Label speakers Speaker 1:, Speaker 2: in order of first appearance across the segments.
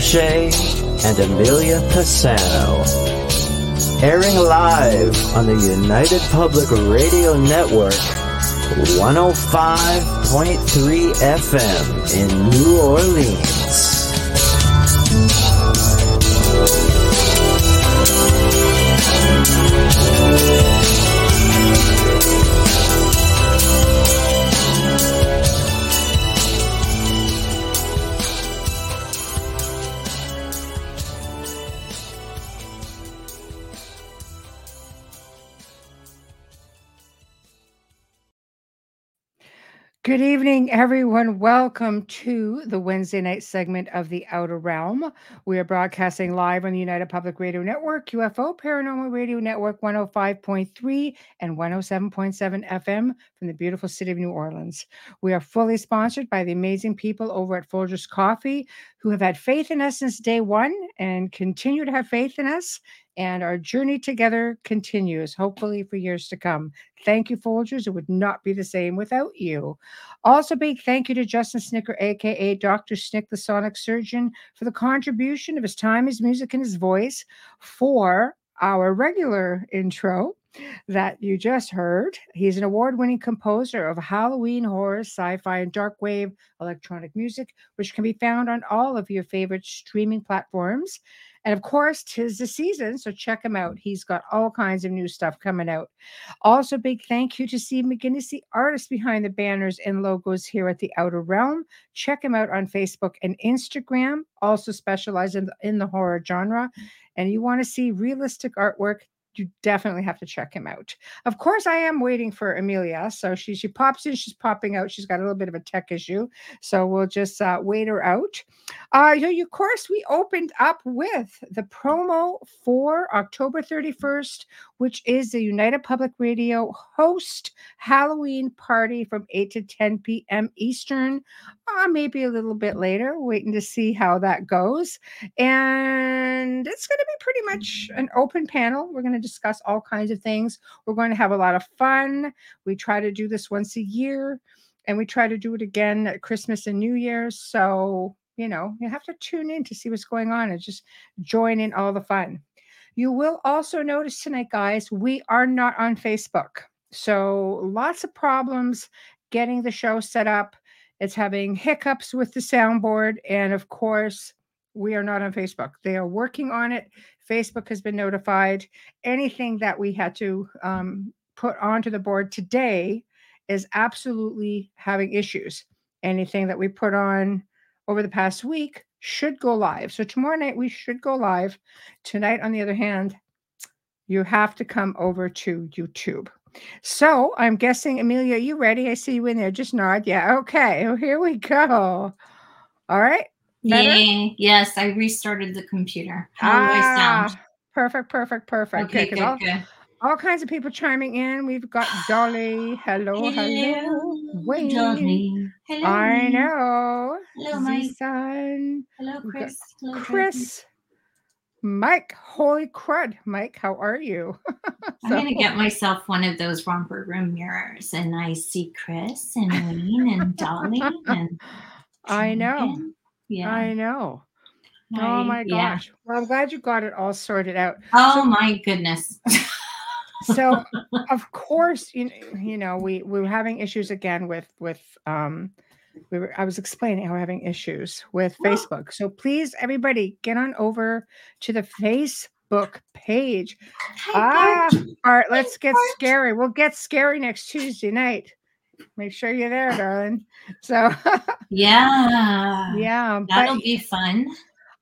Speaker 1: DeRoche and Amelia Pisano. Airing live on the United Public Radio Network, 105.3 FM in New Orleans.
Speaker 2: Good evening, everyone. Welcome to the Wednesday night segment of The Outer Realm. We are broadcasting live on the United Public Radio Network, UFO Paranormal Radio Network 105.3 and 107.7 FM from the beautiful city of New Orleans. We are fully sponsored by the amazing people over at Folgers Coffee who have had faith in us since day one and continue to have faith in us and our journey together continues, hopefully for years to come. Thank you, Folgers. It would not be the same without you. Also, big thank you to Justin Snicker, aka Dr. Snick, the sonic surgeon, for the contribution of his time, his music, and his voice for our regular intro that you just heard. He's an award winning composer of Halloween horror, sci fi, and dark wave electronic music, which can be found on all of your favorite streaming platforms. And of course, tis the season, so check him out. Mm. He's got all kinds of new stuff coming out. Also, big thank you to Steve McGinnis, the artist behind the banners and logos here at the Outer Realm. Check him out on Facebook and Instagram. Also specialize in, in the horror genre. Mm. And you want to see realistic artwork, you definitely have to check him out. Of course, I am waiting for Amelia. So she she pops in, she's popping out. She's got a little bit of a tech issue, so we'll just uh, wait her out. Uh, you know, of course, we opened up with the promo for October 31st, which is the United Public Radio host Halloween party from 8 to 10 p.m. Eastern, uh, maybe a little bit later. Waiting to see how that goes, and it's going to be pretty much an open panel. We're going to discuss all kinds of things. We're going to have a lot of fun. We try to do this once a year and we try to do it again at Christmas and New Year's. So, you know, you have to tune in to see what's going on and just join in all the fun. You will also notice tonight, guys, we are not on Facebook. So, lots of problems getting the show set up. It's having hiccups with the soundboard. And of course, we are not on Facebook. They are working on it. Facebook has been notified. Anything that we had to um, put onto the board today is absolutely having issues. Anything that we put on over the past week should go live. So tomorrow night we should go live. Tonight, on the other hand, you have to come over to YouTube. So I'm guessing, Amelia, are you ready? I see you in there. Just nod. Yeah. Okay. Well, here we go. All right.
Speaker 3: Yay. Yes, I restarted the computer. How ah, do I sound?
Speaker 2: Ah, perfect, perfect, perfect.
Speaker 3: Okay, good,
Speaker 2: all,
Speaker 3: good.
Speaker 2: all kinds of people chiming in. We've got Dolly. Hello, hello.
Speaker 3: hello. Wayne. Dolly. Hello.
Speaker 2: I know.
Speaker 3: Hello, Mike.
Speaker 2: Son.
Speaker 3: Hello, Chris. Hello,
Speaker 2: Chris. Mike, holy crud, Mike, how are you?
Speaker 3: so, I'm gonna get myself one of those romper room mirrors, and I see Chris and Wayne and Dolly and.
Speaker 2: I know.
Speaker 3: Yeah.
Speaker 2: I know. oh my gosh. Yeah. Well, I'm glad you got it all sorted out.
Speaker 3: Oh so, my goodness.
Speaker 2: so of course, you, you know, we, we were having issues again with with um we were I was explaining how we're having issues with Facebook. So please everybody get on over to the Facebook page. ah, all right, let's get scary. We'll get scary next Tuesday night make sure you're there, darling. So
Speaker 3: yeah,
Speaker 2: yeah,
Speaker 3: that'll but, be fun.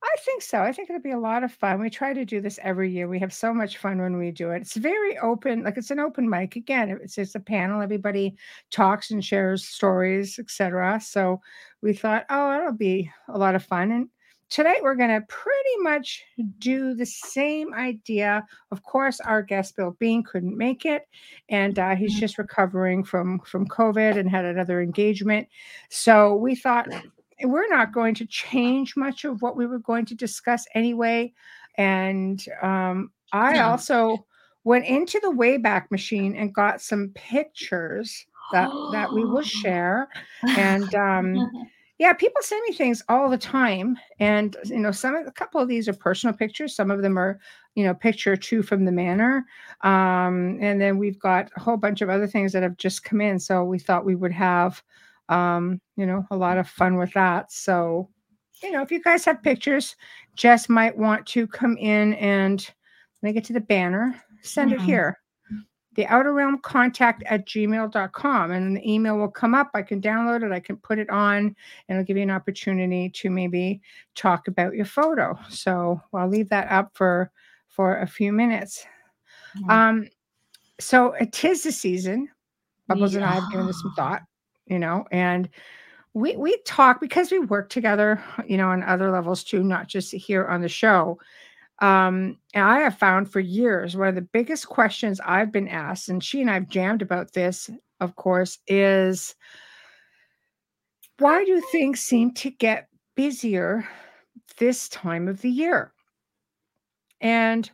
Speaker 2: I think so. I think it'll be a lot of fun. We try to do this every year. We have so much fun when we do it. It's very open, like it's an open mic. Again, it's just a panel. Everybody talks and shares stories, etc. So we thought, oh, it'll be a lot of fun. And tonight we're going to pretty much do the same idea. Of course, our guest Bill Bean couldn't make it, and uh, he's mm-hmm. just recovering from from COVID and had another engagement. So we thought we're not going to change much of what we were going to discuss anyway. And um, I also went into the Wayback Machine and got some pictures that that we will share. And um, yeah, people send me things all the time, and you know, some of a couple of these are personal pictures. Some of them are, you know, picture two from the manor, um, and then we've got a whole bunch of other things that have just come in. So we thought we would have, um, you know, a lot of fun with that. So, you know, if you guys have pictures, Jess might want to come in and make it to the banner, send it here. The outer realm contact at gmail.com and the email will come up. I can download it i can put it on and it'll give you an opportunity to maybe talk about your photo. So i'll leave that up for for a few minutes.
Speaker 3: Yeah.
Speaker 2: um so it is the season. Bubbles and i have given this some thought you know and we we talk because we work together you know on other levels too not just here on the show um, and I have found for years one of the biggest questions I've been asked, and she and I've jammed about this, of course, is why do things seem to get busier this time of the year? And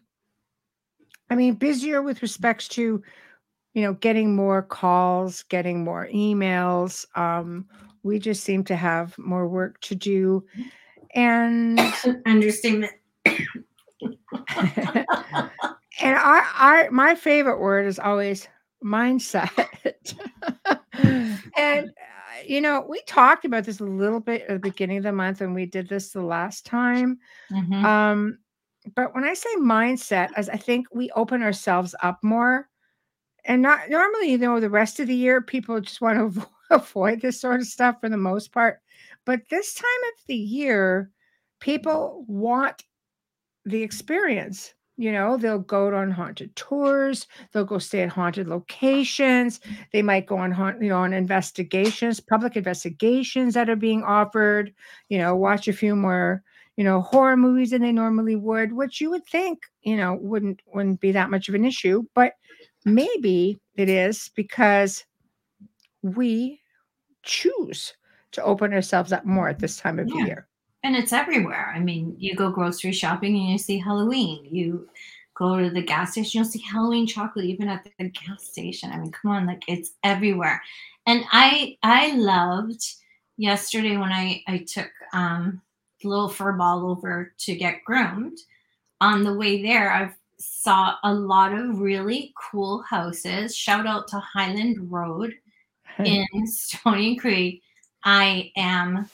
Speaker 2: I mean, busier with respects to, you know, getting more calls, getting more emails. Um, we just seem to have more work to do. And
Speaker 3: Understatement.
Speaker 2: and I, I my favorite word is always mindset and uh, you know we talked about this a little bit at the beginning of the month and we did this the last time
Speaker 3: Mhm.
Speaker 2: um but when i say mindset as i think we open ourselves up more and not normally you know the rest of the year people just want to avo- avoid this sort of stuff for the most part but this time of the year people want the experience. You know, they'll go on haunted tours, they'll go stay at haunted locations, they might go on haunt, you know, on investigations, public investigations that are being offered, you know, watch a few more, you know, horror movies than they normally would, which you would think, you know, wouldn't wouldn't be that much of an issue, but maybe it is because we choose to open ourselves up more at this time of
Speaker 3: Yeah.
Speaker 2: year.
Speaker 3: And it's everywhere. I mean, you go grocery shopping and you see Halloween. You go to the gas station, you'll see Halloween chocolate even at the gas station. I mean, come on, like it's everywhere. And I I loved yesterday when I I took um little fur ball over to get groomed. On the way there, I saw a lot of really cool houses. Shout out to Highland Road in Stony Creek. I am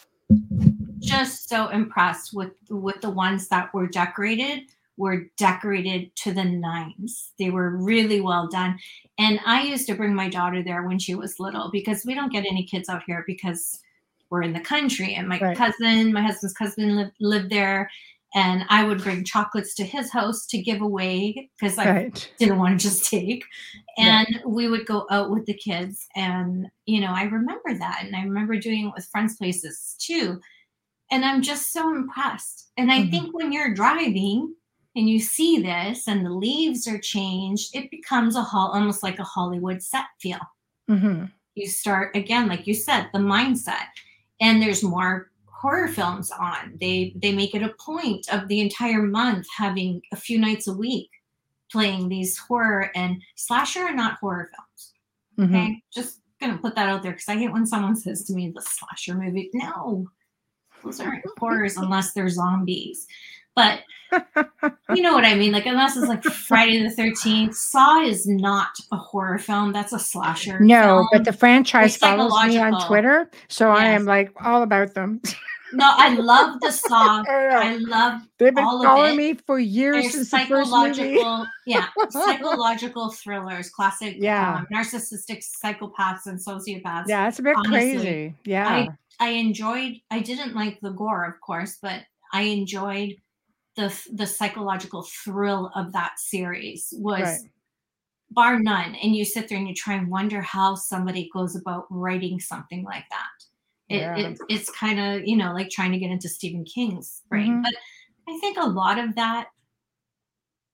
Speaker 3: just so impressed with with the ones that were decorated were decorated to the nines. They were really well done. And I used to bring my daughter there when she was little because we don't get any kids out here because we're in the country. And my
Speaker 2: Right.
Speaker 3: cousin, my husband's cousin lived, lived there. And I would bring chocolates to his house to give away because I
Speaker 2: right.
Speaker 3: didn't want to just take.
Speaker 2: Yeah.
Speaker 3: And we would go out with the kids. And, you know, I remember that. And I remember doing it with friends' places too. And I'm just so impressed. And I
Speaker 2: Mhm.
Speaker 3: think when you're driving and you see this and the leaves are changed, it becomes a hall almost like a Hollywood set feel.
Speaker 2: hmm
Speaker 3: You start again, like you said, the mindset. And there's more horror films on. They they make it a point of the entire month having a few nights a week playing these horror and slasher are not horror films.
Speaker 2: hmm
Speaker 3: Okay. Just gonna put that out there because I hate when someone says to me the slasher movie. No, those aren't horrors unless they're zombies. But you know what I mean? Like unless it's like Friday the thirteenth. Saw is not a horror film. That's a slasher.
Speaker 2: No,
Speaker 3: film.
Speaker 2: but the franchise follows me on. Twitter, so I am like all about them.
Speaker 3: No, I love the song.
Speaker 2: I.
Speaker 3: I love
Speaker 2: They've been
Speaker 3: all of
Speaker 2: following
Speaker 3: it.
Speaker 2: me for years since
Speaker 3: psychological, yeah, psychological thrillers, classic,
Speaker 2: Yeah.
Speaker 3: um, narcissistic psychopaths and sociopaths.
Speaker 2: Yeah, it's a bit
Speaker 3: honestly,
Speaker 2: crazy. Yeah,
Speaker 3: I enjoyed. I didn't like the gore, of course, but I enjoyed the the psychological thrill of that series. Was
Speaker 2: Right.
Speaker 3: bar none. And you sit there and you try and wonder how somebody goes about writing something like that. It,
Speaker 2: Yeah.
Speaker 3: it it's kind of you know like trying to get into Stephen King's brain,
Speaker 2: Mhm.
Speaker 3: but I think a lot of that,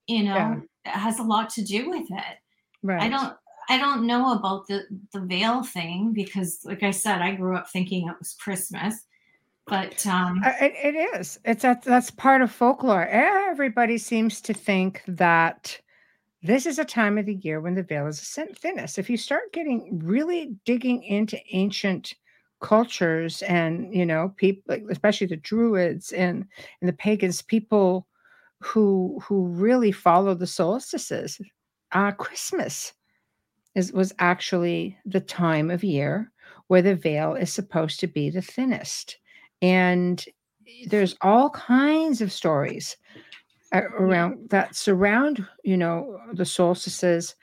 Speaker 3: you know, has a lot to do with it.
Speaker 2: right.
Speaker 3: I don't I don't know about the the veil thing because like I said I grew up thinking it was Christmas but um
Speaker 2: Uh, It, it is. It's that that's part of folklore. Everybody seems to think that this is a time of the year when the veil is thinnest. If you start getting really digging into ancient cultures and you know people especially the druids and and the pagans people who who really follow the solstices uh christmas is was actually the time of year where the veil is supposed to be the thinnest. And there's all kinds of stories around that surround you know the solstices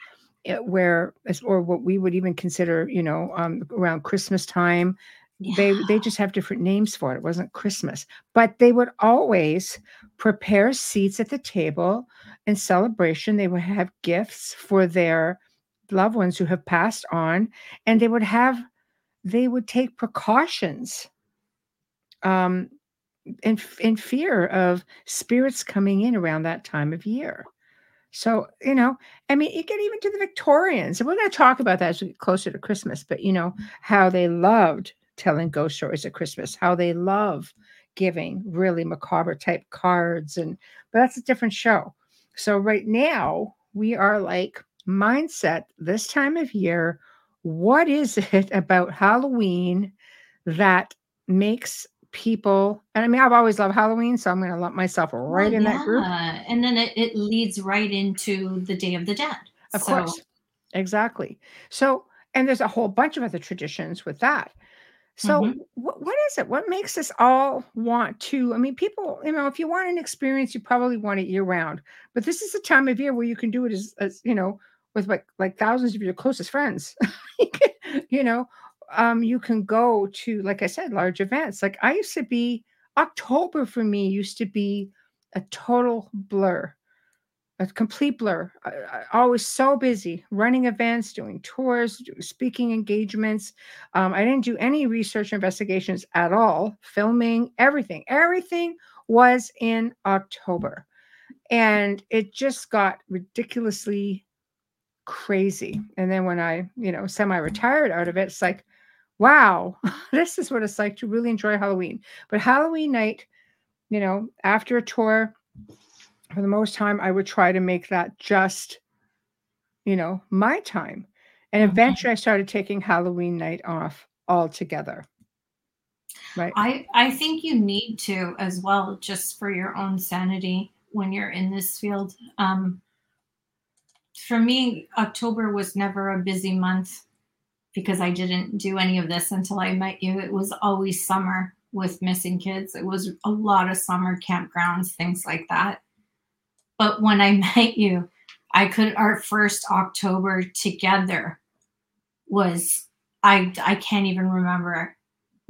Speaker 2: where or what we would even consider you know um, around christmas time yeah. they they just have different names for it it wasn't christmas but they would always prepare seats at the table in celebration they would have gifts for their loved ones who have passed on and they would have they would take precautions um in in fear of spirits coming in around that time of year. So, you know, I mean, you get even to the Victorians, and we're going to talk about that as we get closer to Christmas, but, you know, mm-hmm. how they loved telling ghost stories at Christmas, how they love giving really macabre type cards. And, but that's a different show. So, right now, we are like mindset this time of year. What is it about Halloween that makes people and i mean i've always loved halloween so i'm going to lump myself right well, in yeah. that group
Speaker 3: and then it, it leads right into the day of the dead
Speaker 2: of so. course exactly so and there's a whole bunch of other traditions with that so mm-hmm. what, what is it what makes us all want to i mean people you know if you want an experience you probably want it year round but this is a time of year where you can do it as, as you know with like like thousands of your closest friends you know um, you can go to, like I said, large events. Like I used to be, October for me used to be a total blur, a complete blur. I, I, always so busy running events, doing tours, speaking engagements. Um, I didn't do any research investigations at all, filming, everything. Everything was in October. And it just got ridiculously crazy. And then when I, you know, semi retired out of it, it's like, wow, this is what it's like to really enjoy Halloween. But Halloween night, you know, after a tour, for the most time, I would try to make that just, you know, my time. And mm-hmm. eventually I started taking Halloween night off altogether.
Speaker 3: Right. I, I think you need to as well, just for your own sanity when you're in this field. Um, for me, October was never a busy month because I didn't do any of this until I met you. It was always summer with missing kids. It was a lot of summer campgrounds, things like that. But when I met you, I could our first October together was I I can't even remember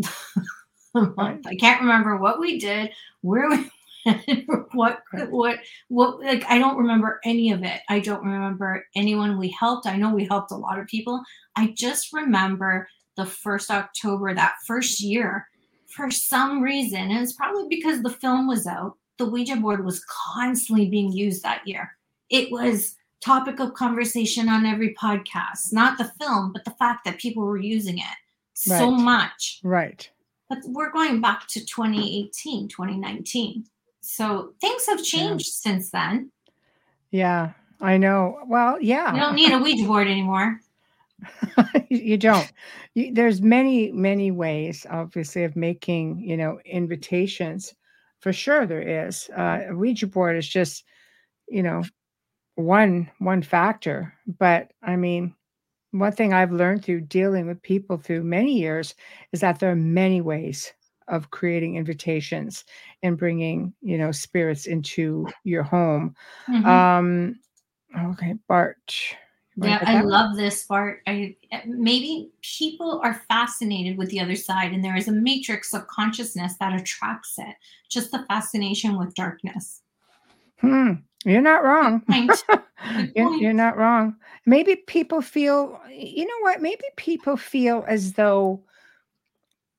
Speaker 3: I can't remember what we did, where we what what what like I don't remember any of it. I don't remember anyone we helped. I know we helped a lot of people. I just remember the first October that first year for some reason, and it's probably because the film was out. The Ouija board was constantly being used that year. It was topic of conversation on every podcast, not the film, but the fact that people were using it so right. much.
Speaker 2: Right.
Speaker 3: But we're going back to 2018, 2019. So things have changed yeah. since then.
Speaker 2: Yeah, I know. Well, yeah.
Speaker 3: You don't need a Ouija board anymore.
Speaker 2: you don't. You, there's many, many ways, obviously, of making you know invitations. For sure, there is. Uh, a Ouija board is just, you know, one one factor. But I mean, one thing I've learned through dealing with people through many years is that there are many ways of creating invitations and bringing you know spirits into your home. Mm-hmm. um okay bart
Speaker 3: yeah i love this part i eh, maybe people are fascinated with the other side and there is a matrix of consciousness that attracts it just the fascination with darkness.
Speaker 2: Hmm you're not wrong. You're, you're not wrong. Maybe people feel you know what? Maybe people feel as though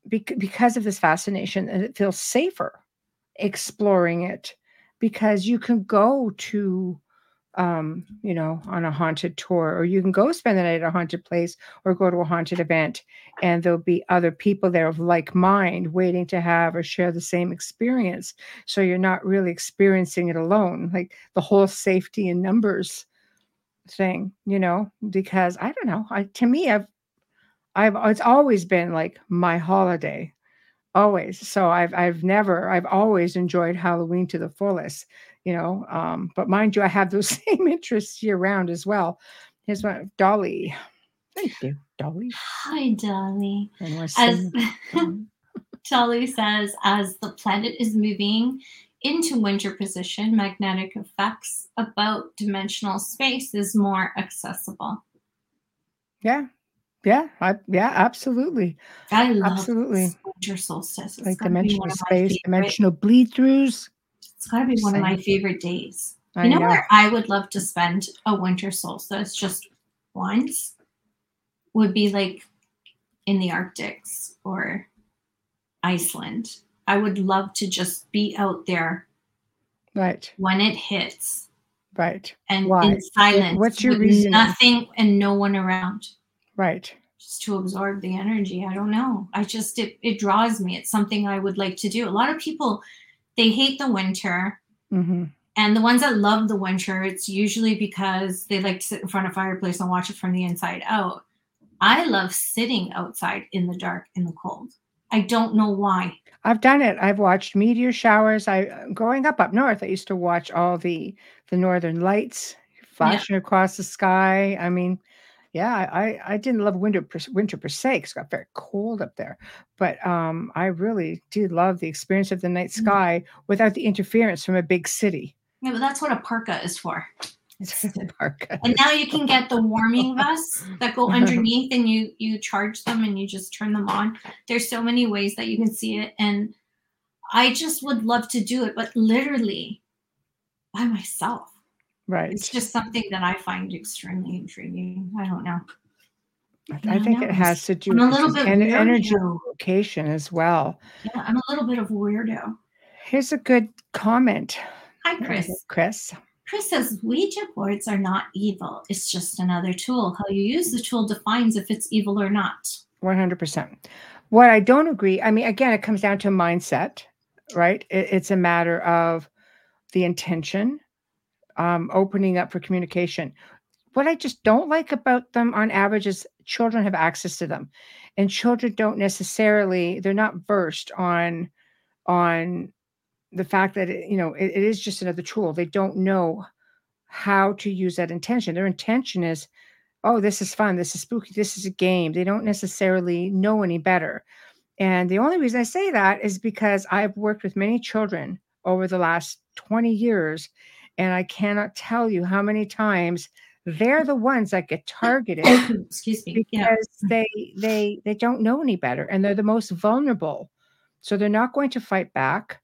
Speaker 2: because of this fascination and it feels safer exploring it because you can go to um, you know, on a haunted tour, or you can go spend the night at a haunted place or go to a haunted event, and there'll be other people there of like mind waiting to have or share the same experience. So you're not really experiencing it alone. Like the whole safety in numbers thing, you know, because I don't know. I to me, I've I've it's always been like my holiday. Always. So I've I've never, I've always enjoyed Halloween to the fullest, you know. Um, but mind you, I have those same interests year round as well. Here's one Dolly. Thank you, Dolly.
Speaker 3: Hi, Dolly. As
Speaker 2: singing,
Speaker 3: Dolly says, as the planet is moving into winter position, magnetic effects about dimensional space is more accessible.
Speaker 2: yeah, yeah, I, yeah, absolutely.
Speaker 3: I love
Speaker 2: Absolutely.
Speaker 3: winter solstice. It's
Speaker 2: Like dimensional
Speaker 3: one of my
Speaker 2: space, dimensional bleed throughs.
Speaker 3: It's got to be one of my favorite days.
Speaker 2: I
Speaker 3: you know,
Speaker 2: know.
Speaker 3: where I would love to spend a winter solstice just once would be like in the Arctics or Iceland. I would love to just be out there
Speaker 2: Right,
Speaker 3: when it hits
Speaker 2: right,
Speaker 3: and
Speaker 2: Why?
Speaker 3: in silence.
Speaker 2: what's your
Speaker 3: with
Speaker 2: reasoning?
Speaker 3: Nothing and no one around.
Speaker 2: right.
Speaker 3: Just to absorb the energy. I don't know. I just it it draws me. It's something I would like to do. A lot of people they hate the winter.
Speaker 2: hmm
Speaker 3: And the ones that love the winter, it's usually because they like to sit in front of a fireplace and watch it from the inside out. I love sitting outside in the dark in the cold. I don't know why.
Speaker 2: I've done it. I've watched meteor showers. I growing up up north, I used to watch all the the northern lights flashing across the sky. I mean, yeah, I I didn't love winter per, winter per se 'cause it got very cold up there, but um, I really do love the experience of the night
Speaker 3: Mm.
Speaker 2: sky without the interference from a big city.
Speaker 3: Yeah, but that's what a parka is for.
Speaker 2: Parka.
Speaker 3: and now you can get the warming vests that go underneath and you you charge them and you just turn them on. There's so many ways that you can see it. And I just would love to do it, but literally by myself.
Speaker 2: Right.
Speaker 3: It's just something that I find extremely intriguing. I don't know.
Speaker 2: I think it has to do
Speaker 3: I'm
Speaker 2: with
Speaker 3: little
Speaker 2: just
Speaker 3: bit
Speaker 2: en- energy location as well.
Speaker 3: Yeah, I'm a little bit of a weirdo.
Speaker 2: Here's a good comment,
Speaker 3: Hi, Chris.
Speaker 2: Chris.
Speaker 3: Chris says Ouija boards are not evil. It's just another tool. How you use the tool defines if it's evil or not.
Speaker 2: 100%. What I don't agree, I mean, again, it comes down to mindset, right? It, it's a matter of the intention, um, opening up for communication. What I just don't like about them on average is children have access to them and children don't necessarily, they're not versed on, on the fact that, it, you know, it- it is just another tool. They don't know how to use that intention. Their intention is, oh, this is fun, this is spooky, this is a game. They don't necessarily know any better. And the only reason I say that is because I've worked with many children over the last 20 years, and I cannot tell you how many times they're the ones that get targeted
Speaker 3: Excuse me. Yeah.
Speaker 2: because they they they don't know any better and they're the most vulnerable. So they're not going to fight back.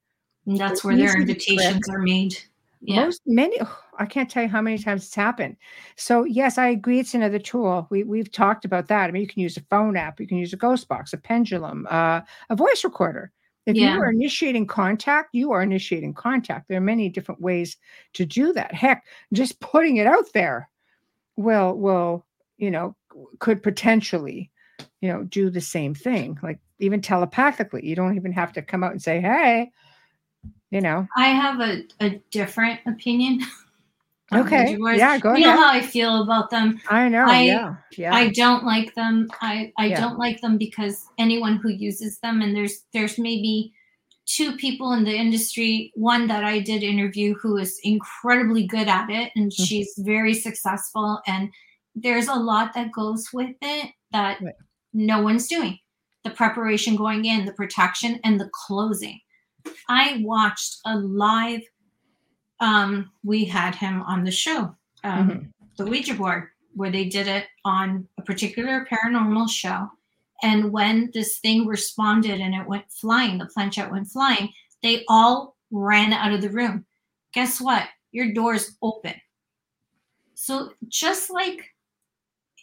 Speaker 3: And that's
Speaker 2: they're
Speaker 3: where their invitations are made. Yeah.
Speaker 2: Most many ugh, I can't tell you how many times it's happened. So yes, I agree it's another tool. We we've talked about that. I mean, you can use a phone app, you can use a ghost box, a pendulum, uh, a voice recorder. If
Speaker 3: Yeah.
Speaker 2: you are initiating contact, you are initiating contact. There are many different ways to do that. Heck, just putting it out there will will, you know, could potentially, you know, do the same thing. Like even telepathically. You don't even have to come out and say, hey, you know.
Speaker 3: I have a, a different opinion. on
Speaker 2: Okay. Yeah, go ahead.
Speaker 3: you know how I feel about them.
Speaker 2: I know.
Speaker 3: I-
Speaker 2: yeah. Yeah.
Speaker 3: I don't like them. I, I
Speaker 2: Yeah.
Speaker 3: don't like them because anyone who uses them and there's there's maybe two people in the industry, one that I did interview who is incredibly good at it and
Speaker 2: Mhm.
Speaker 3: she's very successful and there's a lot that goes with it that
Speaker 2: Right.
Speaker 3: no one's doing. The preparation going in, the protection and the closing. I watched a live um we had him on the show. Um
Speaker 2: Mhm.
Speaker 3: the Ouija board where they did it on a particular paranormal show. And when this thing responded and it went flying, the planchette went flying, they all ran out of the room. Guess what? Your door's open. So just like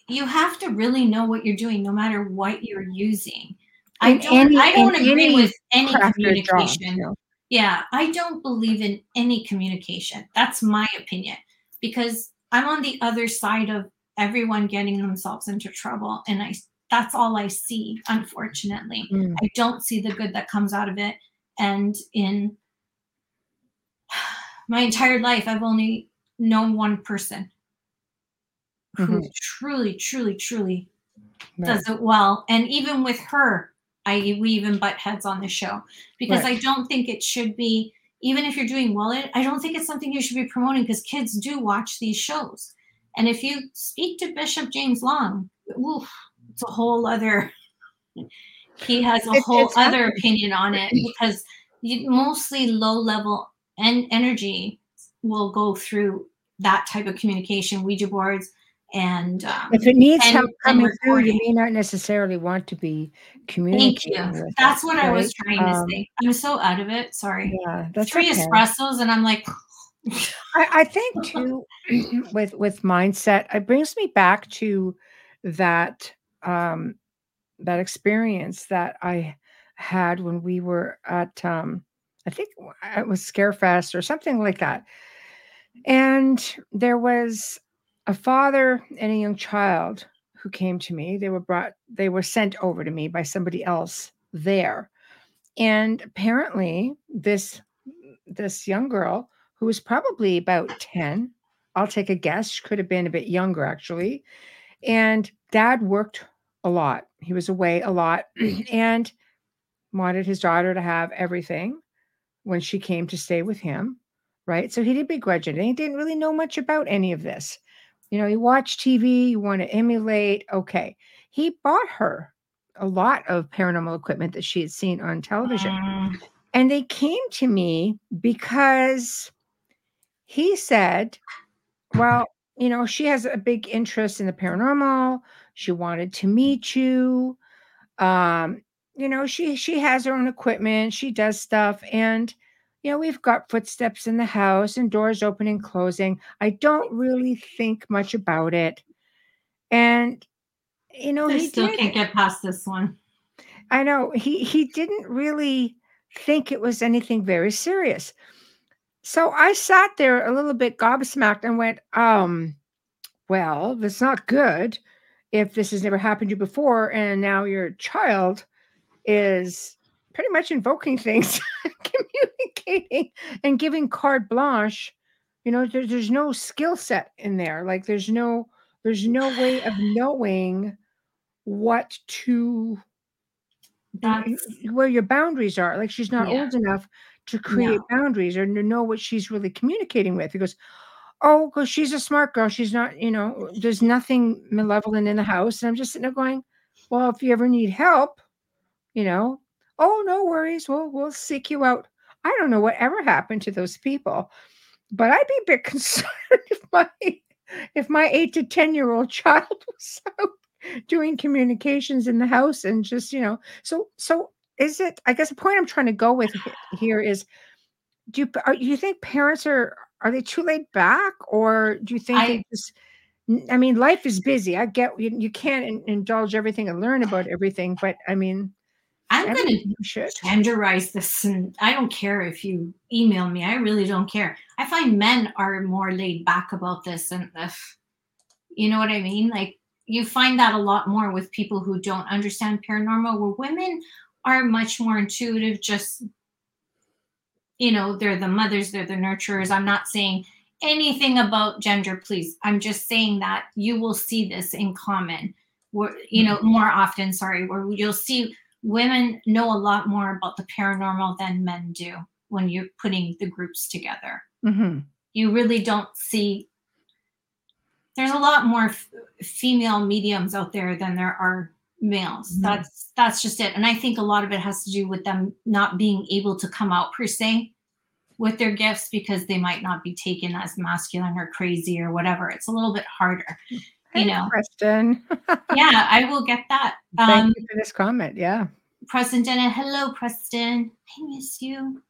Speaker 3: you have to really know what you're doing no matter what you're using. I don't,
Speaker 2: any-
Speaker 3: I don't agree
Speaker 2: any
Speaker 3: with any
Speaker 2: craft or job,
Speaker 3: communication. Yeah, I don't believe in any communication. That's my opinion because I'm on the other side of everyone getting themselves into trouble and I that's all I see unfortunately.
Speaker 2: Mm.
Speaker 3: I don't see the good that comes out of it and in my entire life I've only known one person who
Speaker 2: Mhm.
Speaker 3: truly, truly, truly
Speaker 2: Right.
Speaker 3: does it well. And even with her, I we even butt heads on the show because
Speaker 2: Right.
Speaker 3: I don't think it should be. Even if you're doing well, it I don't think it's something you should be promoting because kids do watch these shows. And if you speak to Bishop James Long, oof, it's a whole other. He has a
Speaker 2: It's-
Speaker 3: whole other
Speaker 2: happening.
Speaker 3: opinion on it because you, mostly low level and energy will go through that type of communication, Ouija boards, and um,
Speaker 2: If it needs
Speaker 3: and-
Speaker 2: help coming through, you may not necessarily want to be communicating.
Speaker 3: Thank
Speaker 2: you.
Speaker 3: That's what I was
Speaker 2: right?
Speaker 3: trying to
Speaker 2: Um,
Speaker 3: say. I'm so out of it. Sorry.
Speaker 2: Yeah, that's
Speaker 3: Three
Speaker 2: okay.
Speaker 3: espressos, and I'm like,
Speaker 2: I, I think too with with mindset, it brings me back to that um that experience that I had when we were at um I think it was Scarefest or something like that. And there was a father and a young child who came to me. They were brought, they were sent over to me by somebody else there. And apparently, this this young girl who was probably about 10, I'll take a guess, she could have been a bit younger actually. And dad worked a lot. He was away a lot and wanted his daughter to have everything when she came to stay with him right? So he didn't begrudge it. And he didn't really know much about any of this. You know, you watch TV, you want to emulate. Okay. He bought her a lot of paranormal equipment that she had seen on television.
Speaker 3: mm,
Speaker 2: And they came to me because he said, well, you know, she has a big interest in the paranormal. She wanted to meet you. Um, you know, she she has her own equipment, she does stuff and you know, we've got footsteps in the house and doors opening and closing. I don't really think much about it. And you know,
Speaker 3: I
Speaker 2: he
Speaker 3: still
Speaker 2: did
Speaker 3: can't get past this one.
Speaker 2: I know he he didn't really think it was anything very serious. So I sat there a little bit gobsmacked and went, um, well, that's not good if this has never happened to you before and now your child is pretty much invoking things, communicating and giving carte blanche. You know, there, there's no skill set in there. Like there's no there's no way of knowing what to
Speaker 3: That's
Speaker 2: where your boundaries are. Like she's not
Speaker 3: Yeah.
Speaker 2: old enough to create boundaries or to know what she's really communicating with. He goes, Oh, because she's a smart girl. She's not, you know, there's nothing malevolent in the house. And I'm just sitting there going, Well, if you ever need help, you know, oh, no worries. We'll we'll seek you out. I don't know what ever happened to those people, but I'd be a bit concerned if my if my eight to ten year old child was out doing communications in the house and just you know so so is it i guess the point i'm trying to go with here is do you are, you think parents are are they too laid back or do you think
Speaker 3: I-
Speaker 2: they just i mean life is busy i get you, you can't in- indulge everything and learn about everything but i mean
Speaker 3: I'm going to genderize this, and I don't care if you email me. I really don't care. I find men are more laid back about this, and if you know what I mean, like you find that a lot more with people who don't understand paranormal. Where women are much more intuitive, just you know, they're the mothers, they're the nurturers. I'm not saying anything about gender, please. I'm just saying that you will see this in common, where you know more often. Sorry, where you'll see women know a lot more about the paranormal than men do when you're putting the groups together.
Speaker 2: Mhm.
Speaker 3: You really don't see. There's a lot more f- female mediums out there than there are males.
Speaker 2: Mhm.
Speaker 3: That's that's just it. And I think a lot of it has to do with them not being able to come out per se with their gifts because they might not be taken as masculine or crazy or whatever. It's a little bit harder.
Speaker 2: Hey,
Speaker 3: know.
Speaker 2: preston
Speaker 3: Yeah, I will get that.
Speaker 2: thank
Speaker 3: Um,
Speaker 2: you for this comment yeah
Speaker 3: Preston Dennett. Hello, Preston. I miss you.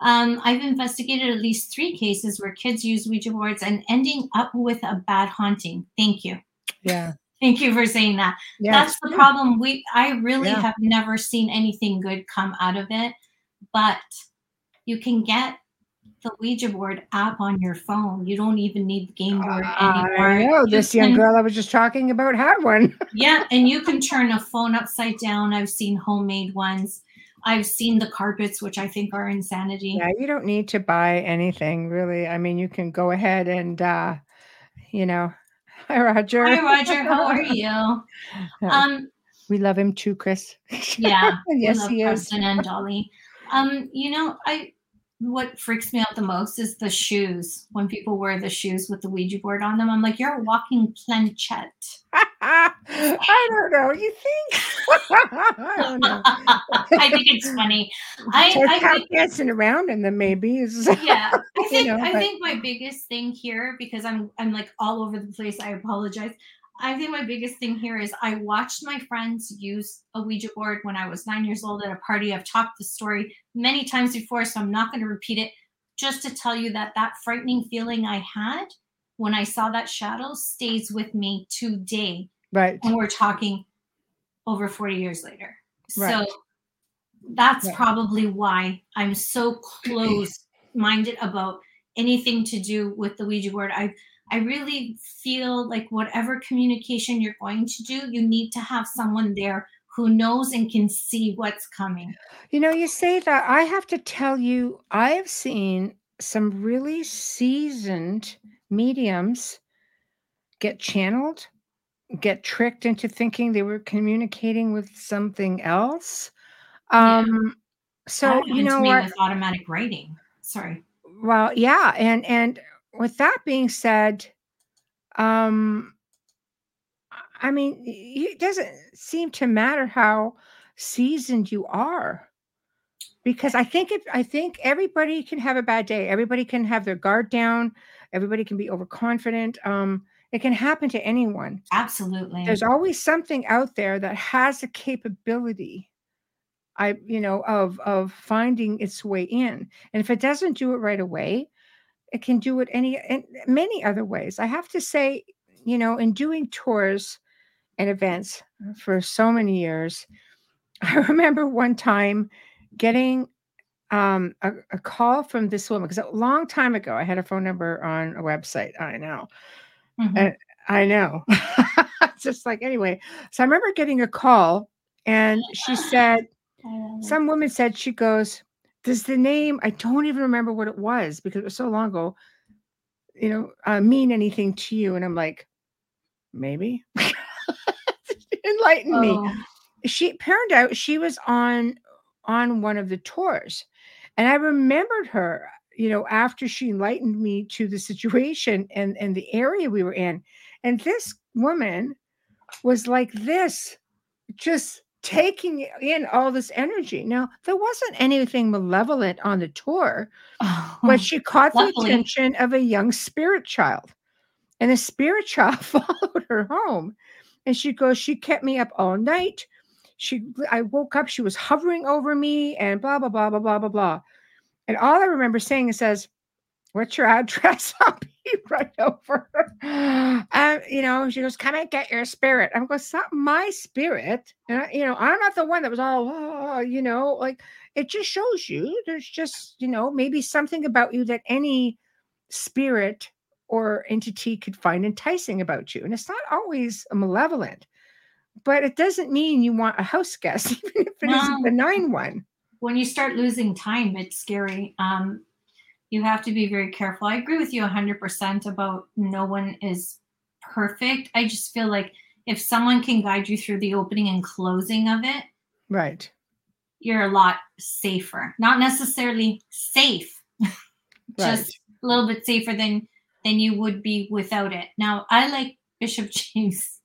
Speaker 3: Um, I've investigated at least three cases where kids use Ouija boards and ending up with a bad haunting. Thank you.
Speaker 2: yeah
Speaker 3: Thank you for saying that.
Speaker 2: yeah
Speaker 3: That's the
Speaker 2: true.
Speaker 3: problem. We I really
Speaker 2: Yeah.
Speaker 3: have never seen anything good come out of it, but you can get the Ouija board app on your phone. You don't even need the game board anymore.
Speaker 2: I know
Speaker 3: You
Speaker 2: this young girl I was just talking about had one.
Speaker 3: yeah, and you can turn a phone upside down. I've seen homemade ones. I've seen the carpets, which I think are insanity.
Speaker 2: Yeah, you don't need to buy anything really. I mean, you can go ahead and uh, you know, Hi, Roger.
Speaker 3: Hi, Roger. How are you? Um,
Speaker 2: we love him too, Chris.
Speaker 3: yeah.
Speaker 2: yes,
Speaker 3: we love
Speaker 2: he is.
Speaker 3: And Dolly. Um, you know, I what freaks me out the most is the shoes. When people wear the shoes with the Ouija board on them, I'm like, you're a walking planchette.
Speaker 2: I don't know. You think? I don't know.
Speaker 3: I think it's funny. I, I think,
Speaker 2: dancing around in them, maybe. is-
Speaker 3: yeah, I
Speaker 2: You
Speaker 3: think
Speaker 2: know,
Speaker 3: I
Speaker 2: but-
Speaker 3: think my biggest thing here because I'm I'm like all over the place. I apologize. I think my biggest thing here is I watched my friends use a Ouija board when I was nine years old at a party. I've talked the story many times before, so I'm not going to repeat it. Just to tell you that that frightening feeling I had when I saw that shadow stays with me today.
Speaker 2: Right.
Speaker 3: And we're talking over 40 years later.
Speaker 2: Right.
Speaker 3: So that's
Speaker 2: Right.
Speaker 3: probably why I'm so close minded about anything to do with the Ouija board. I I really feel like whatever communication you're going to do, you need to have someone there who knows and can see what's coming.
Speaker 2: You know, you say that. I have to tell you, I have seen some really seasoned mediums get channeled, get tricked into thinking they were communicating with something else.
Speaker 3: Yeah.
Speaker 2: Um, so
Speaker 3: That
Speaker 2: you know what?
Speaker 3: automatic writing. Sorry.
Speaker 2: Well, yeah, and and with that being said, um, I mean, it doesn't seem to matter how seasoned you are, because I think if I think everybody can have a bad day, everybody can have their guard down, everybody can be overconfident. Um, it can happen to anyone.
Speaker 3: Absolutely.
Speaker 2: There's always something out there that has a capability. I, you know, of of finding its way in, and if it doesn't do it right away, it can do it any in many other ways. I have to say, you know, in doing tours and events for so many years, I remember one time getting um, a, a call from this woman because a long time ago I had a phone number on a website. I know,
Speaker 3: Mhm.
Speaker 2: and I know. It's Just like anyway, so I remember getting a call, and she said, some woman said she goes does the name i don't even remember what it was because it was so long ago you know uh, mean anything to you? And i'm like maybe. Enlighten me.
Speaker 3: Oh,
Speaker 2: she turned out she was on on one of the tours. And i remembered her you know after she enlightened me to the situation and and the area we were in. And this woman was like this just taking in all this energy. Now there wasn't anything malevolent on the tour
Speaker 3: oh,
Speaker 2: but she caught the attention of a young spirit child and the spirit child followed her home and she goes she kept me up all night. She i woke up she was hovering over me and blah blah blah blah blah blah blah. And all i remember saying is says what's your address i'll be right over and you know she goes come and get your spirit? I'm going it's not my spirit? And I, you know i'm not the one that was all "Oh," you know like it just shows you there's just you know maybe something about you that any spirit or entity could find enticing about you. And it's not always malevolent but it doesn't mean you want a house guest even if it is a benign one.
Speaker 3: when you start losing time, it's scary. Um, you have to be very careful. I agree with you 100% about no one is perfect. I just feel like if someone can guide you through the opening and closing of it,
Speaker 2: right
Speaker 3: you're a lot safer. Not necessarily safe, just a little bit safer than than you would be without it. Now, I like Bishop James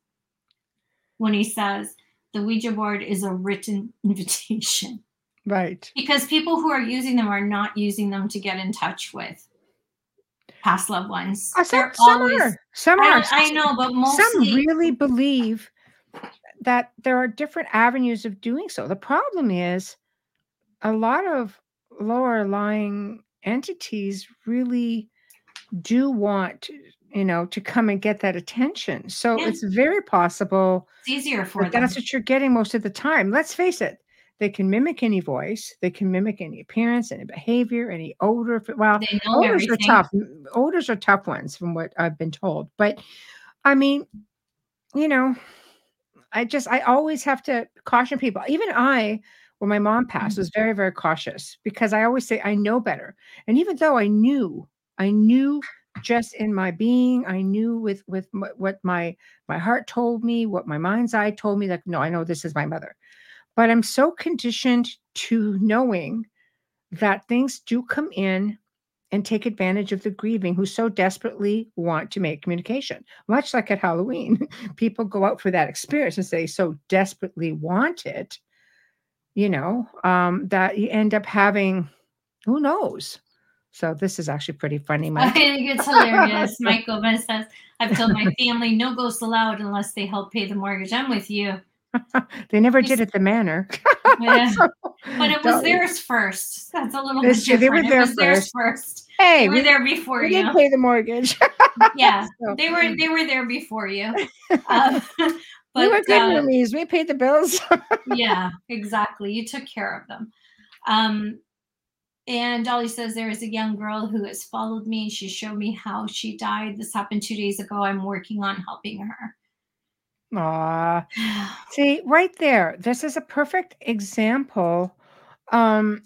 Speaker 3: when he says the Ouija board is a written invitation
Speaker 2: right
Speaker 3: because people who are using them are not using them to get in touch with past loved ones.
Speaker 2: Uh, some, some
Speaker 3: always-
Speaker 2: are some
Speaker 3: I,
Speaker 2: are
Speaker 3: I know, but
Speaker 2: some really believe that there are different avenues of doing so. The problem is a lot of lower lying entities really do want you know to come and get that attention. So
Speaker 3: Yeah.
Speaker 2: it's very possible
Speaker 3: it's easier for them.
Speaker 2: that's what you're getting most of the time. Let's face it. They can mimic any voice. They can mimic any appearance, any behavior, any odor. Well, odors
Speaker 3: everything.
Speaker 2: are tough. Odors are tough ones, from what I've been told. But I mean, you know, I just I always have to caution people. Even I, when my mom passed,
Speaker 3: Mm.
Speaker 2: was very very cautious because I always say I know better. And even though I knew, I knew just in my being. I knew with with m- what my my heart told me, what my mind's eye told me. Like, no, I know this is my mother, but I'm so conditioned to knowing that things do come in and take advantage of the grieving who so desperately want to make communication. Much like at Halloween, people go out for that experience and they so desperately want it, you know, um, that you end up having who knows. So this is actually pretty funny.
Speaker 3: Think it's hilarious. Michael says, I've told my family no ghosts allowed unless they help pay the mortgage. I'm with you.
Speaker 2: they never did at the manor.
Speaker 3: Yeah.
Speaker 2: So,
Speaker 3: But it was
Speaker 2: don't-
Speaker 3: theirs first. That's a little
Speaker 2: It's
Speaker 3: bit
Speaker 2: true, they were there
Speaker 3: it was theirs
Speaker 2: first.
Speaker 3: first.
Speaker 2: Hey,
Speaker 3: They were
Speaker 2: we,
Speaker 3: there before
Speaker 2: we
Speaker 3: you.
Speaker 2: didn't pay the mortgage.
Speaker 3: Yeah.
Speaker 2: So,
Speaker 3: They were they were there before you. Um,
Speaker 2: we were good roomies. We paid the bills.
Speaker 3: yeah, exactly. You took care of them. Um, and Dolly says there is a young girl who has followed me. She showed me how she died. This happened two days ago. I'm working on helping her.
Speaker 2: Aw. See, right there, this is a perfect example. Um,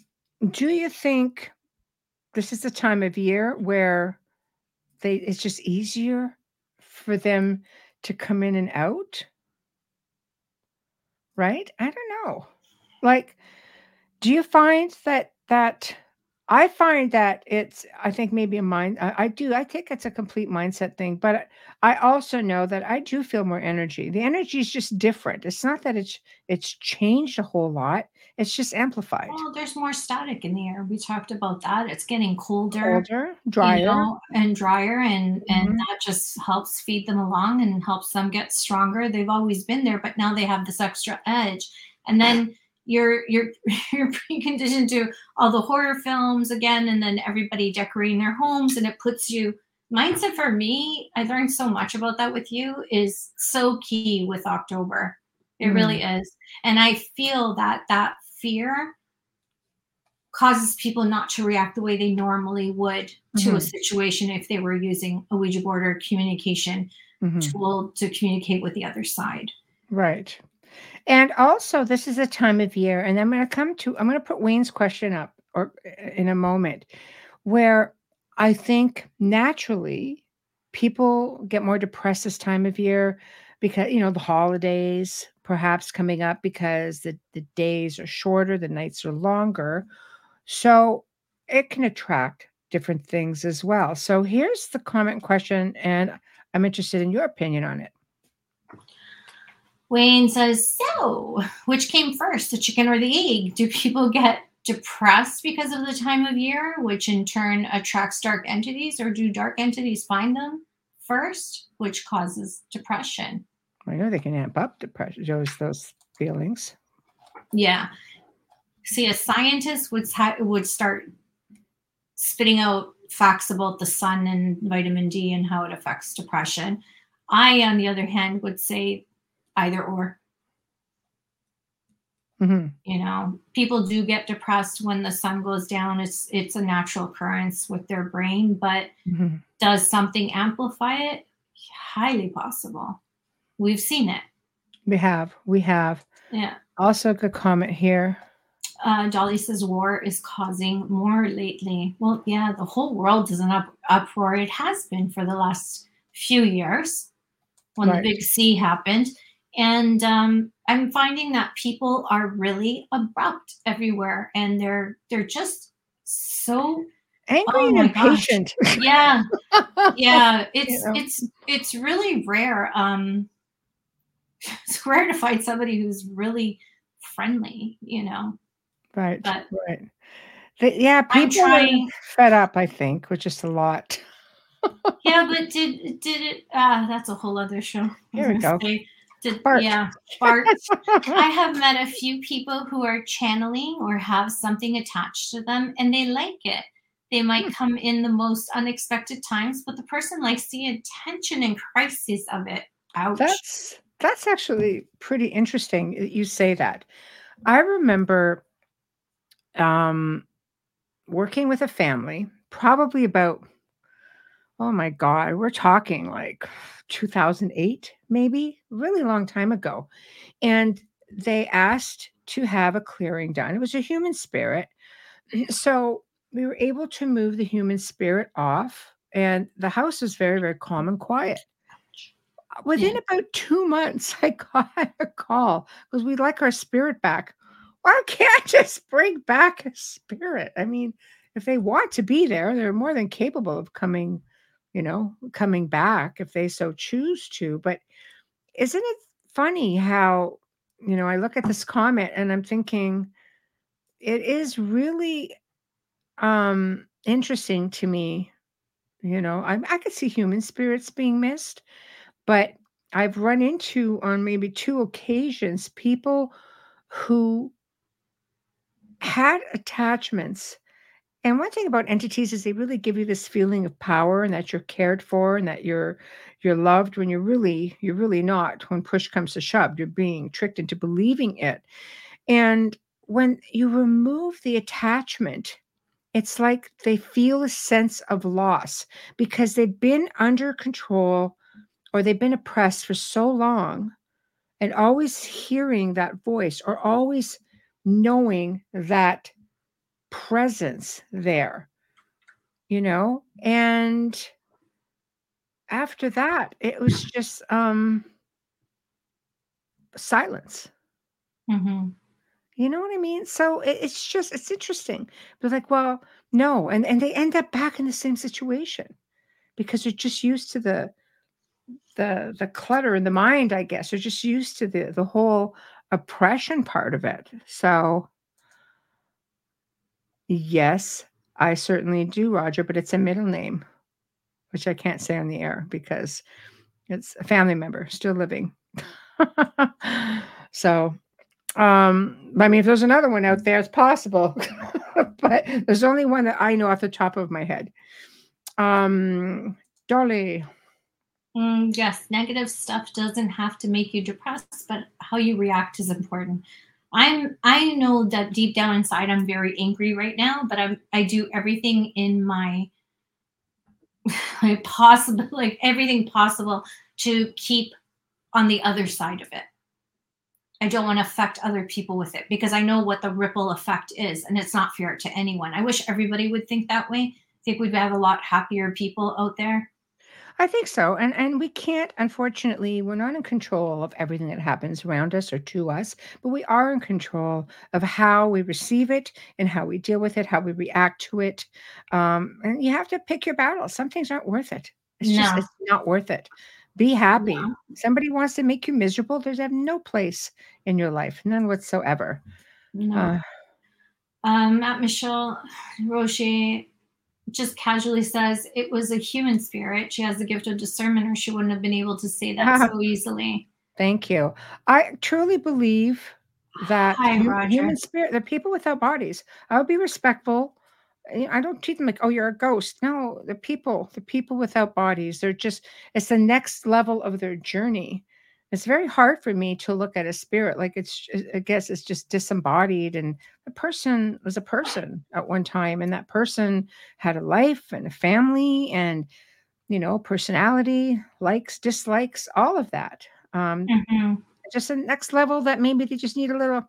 Speaker 2: do you think this is the time of year where they it's just easier for them to come in and out? Right? I don't know. Like, do you find that that I find that it's I think maybe a mind I, I do I think it's a complete mindset thing, but I also know that I do feel more energy. The energy is just different. It's not that it's it's changed a whole lot. It's just amplified.
Speaker 3: Well, there's more static in the air. We talked about that. It's getting colder,
Speaker 2: Colder,
Speaker 3: you
Speaker 2: drier.
Speaker 3: know, and drier, and and
Speaker 2: Mhm.
Speaker 3: that just helps feed them along and helps them get stronger. They've always been there, but now they have this extra edge, and then you're you're you're preconditioned to all the horror films again, and then everybody decorating their homes, and it puts you. Mindset for me, I learned so much about that with you is so key with October. It really is. And I feel that that fear causes people not to react the way they normally would to a
Speaker 2: Mhm.
Speaker 3: situation if they were using a Ouija board or communication
Speaker 2: Mhm.
Speaker 3: tool to communicate with the other side.
Speaker 2: Right. And also, this is a time of year, and I'm going to come to, I'm going to put Wayne's question up or uh, in a moment, where I think naturally people get more depressed this time of year because, you know, the holidays perhaps coming up because the, the days are shorter, the nights are longer. So it can attract different things as well. So here's the comment question, and I'm interested in your opinion on it.
Speaker 3: Wayne says, So, which came first, the chicken or the egg? Do people get depressed because of the time of year, which in turn attracts dark entities, or do dark entities find them first, which causes depression?
Speaker 2: I know they can amp up depression, those those feelings.
Speaker 3: Yeah. See, a scientist would ha- would start spitting out facts about the sun and vitamin D and how it affects depression. I, on the other hand, would say either or.
Speaker 2: hmm
Speaker 3: You know, people do get depressed when the sun goes down. It's it's a natural occurrence with their brain, but
Speaker 2: hmm
Speaker 3: does something amplify it? Highly possible. We've seen it.
Speaker 2: We have, we have.
Speaker 3: Yeah.
Speaker 2: Also, a good comment here.
Speaker 3: uh, Dolly says war is causing more lately. Well, yeah, the whole world is in up uproar. It has been for the last few years when
Speaker 2: Right.
Speaker 3: the big C happened. And um, I'm finding that people are really abrupt everywhere, and they're they're just so
Speaker 2: Angry
Speaker 3: Oh
Speaker 2: and
Speaker 3: my gosh.
Speaker 2: impatient.
Speaker 3: yeah yeah it's
Speaker 2: know.
Speaker 3: it's it's really rare um it's rare to find somebody who's really friendly you know
Speaker 2: right,
Speaker 3: But-
Speaker 2: right. The- yeah, people are
Speaker 3: trying-
Speaker 2: fed up. I think, with just a lot.
Speaker 3: yeah, but did did it? Uh, that's a whole other show.
Speaker 2: Here we go.
Speaker 3: say, Did. Yeah, fart. I have met a few people who are channeling or have something attached to them, and they like it. They might
Speaker 2: Hmm.
Speaker 3: come in the most unexpected times, but the person likes the attention and crisis of it. Ouch.
Speaker 2: That's that's actually pretty interesting. that You say that. I remember um, working with a family, probably about oh my god, we're talking like 2008, maybe, really long time ago, and they asked to have a clearing done. It was a human spirit, so we were able to move the human spirit off and the house was very, very calm and quiet. Uh, within
Speaker 3: Yeah.
Speaker 2: about two months, I got a call because we'd like our spirit back. Why can't just bring back a spirit? I mean, if they want to be there, they're more than capable of coming, you know, coming back if they so choose to. But isn't it funny how, you know, I look at this comment and I'm thinking it is really um interesting to me. You know, I I could see human spirits being missed, but I've run into on maybe two occasions people who had attachments. And one thing about entities is they really give you this feeling of power and that you're cared for and that you're you're loved when you're really you're really not when push comes to shove you're being tricked into believing it. And when you remove the attachment it's like they feel a sense of loss because they've been under control or they've been oppressed for so long and always hearing that voice or always knowing that presence there, you know? And after that, it was just um silence.
Speaker 3: hmm
Speaker 2: You know what I mean? So it, it's just it's interesting. But like, well, no, and and they end up back in the same situation because they're just used to the the the clutter in the mind, I guess. They're just used to the the whole oppression part of it. So yes, I certainly do, Roger, but it's a middle name, which I can't say on the air because it's a family member still living. so um, I mean, if there's another one out there, it's possible, but there's only one that I know off the top of my head. Um, Dolly,
Speaker 3: Mm, yes, negative stuff doesn't have to make you depressed, but how you react is important. I'm I know that deep down inside I'm very angry right now, but I'm I do everything in my my possible like everything possible to keep on the other side of it. I don't want to affect other people with it because I know what the ripple effect is and it's not fair to anyone. I wish everybody would think that way. I think we'd have a lot happier people out there.
Speaker 2: I think so, and and we can't. Unfortunately, we're not in control of everything that happens around us or to us, but we are in control of how we receive it and how we deal with it, how we react to it. Um, and you have to pick your battles. Some things aren't worth it. It's just it's not worth it. Be happy.
Speaker 3: No.
Speaker 2: Somebody wants to make you miserable. There's have no place in your life, none whatsoever.
Speaker 3: No.
Speaker 2: Uh,
Speaker 3: Um, Matt Michelle Roche just casually says it was a human spirit. She has the gift of discernment, or she wouldn't have been able to say that so easily.
Speaker 2: Thank you. I truly believe that
Speaker 3: Hi,
Speaker 2: hu-
Speaker 3: Roger.
Speaker 2: human spirit, they're people without bodies. I would be respectful. I I don't treat them like, oh, you're a ghost. No, the people, the people without bodies. They're just, it's the next level of their journey. It's very hard for me to look at a spirit like it's, I guess it's just disembodied. And the person was a person at one time, and that person had a life and a family and, you know, personality, likes, dislikes, all of that. Um,
Speaker 3: Mhm.
Speaker 2: just the next level that maybe they just need a little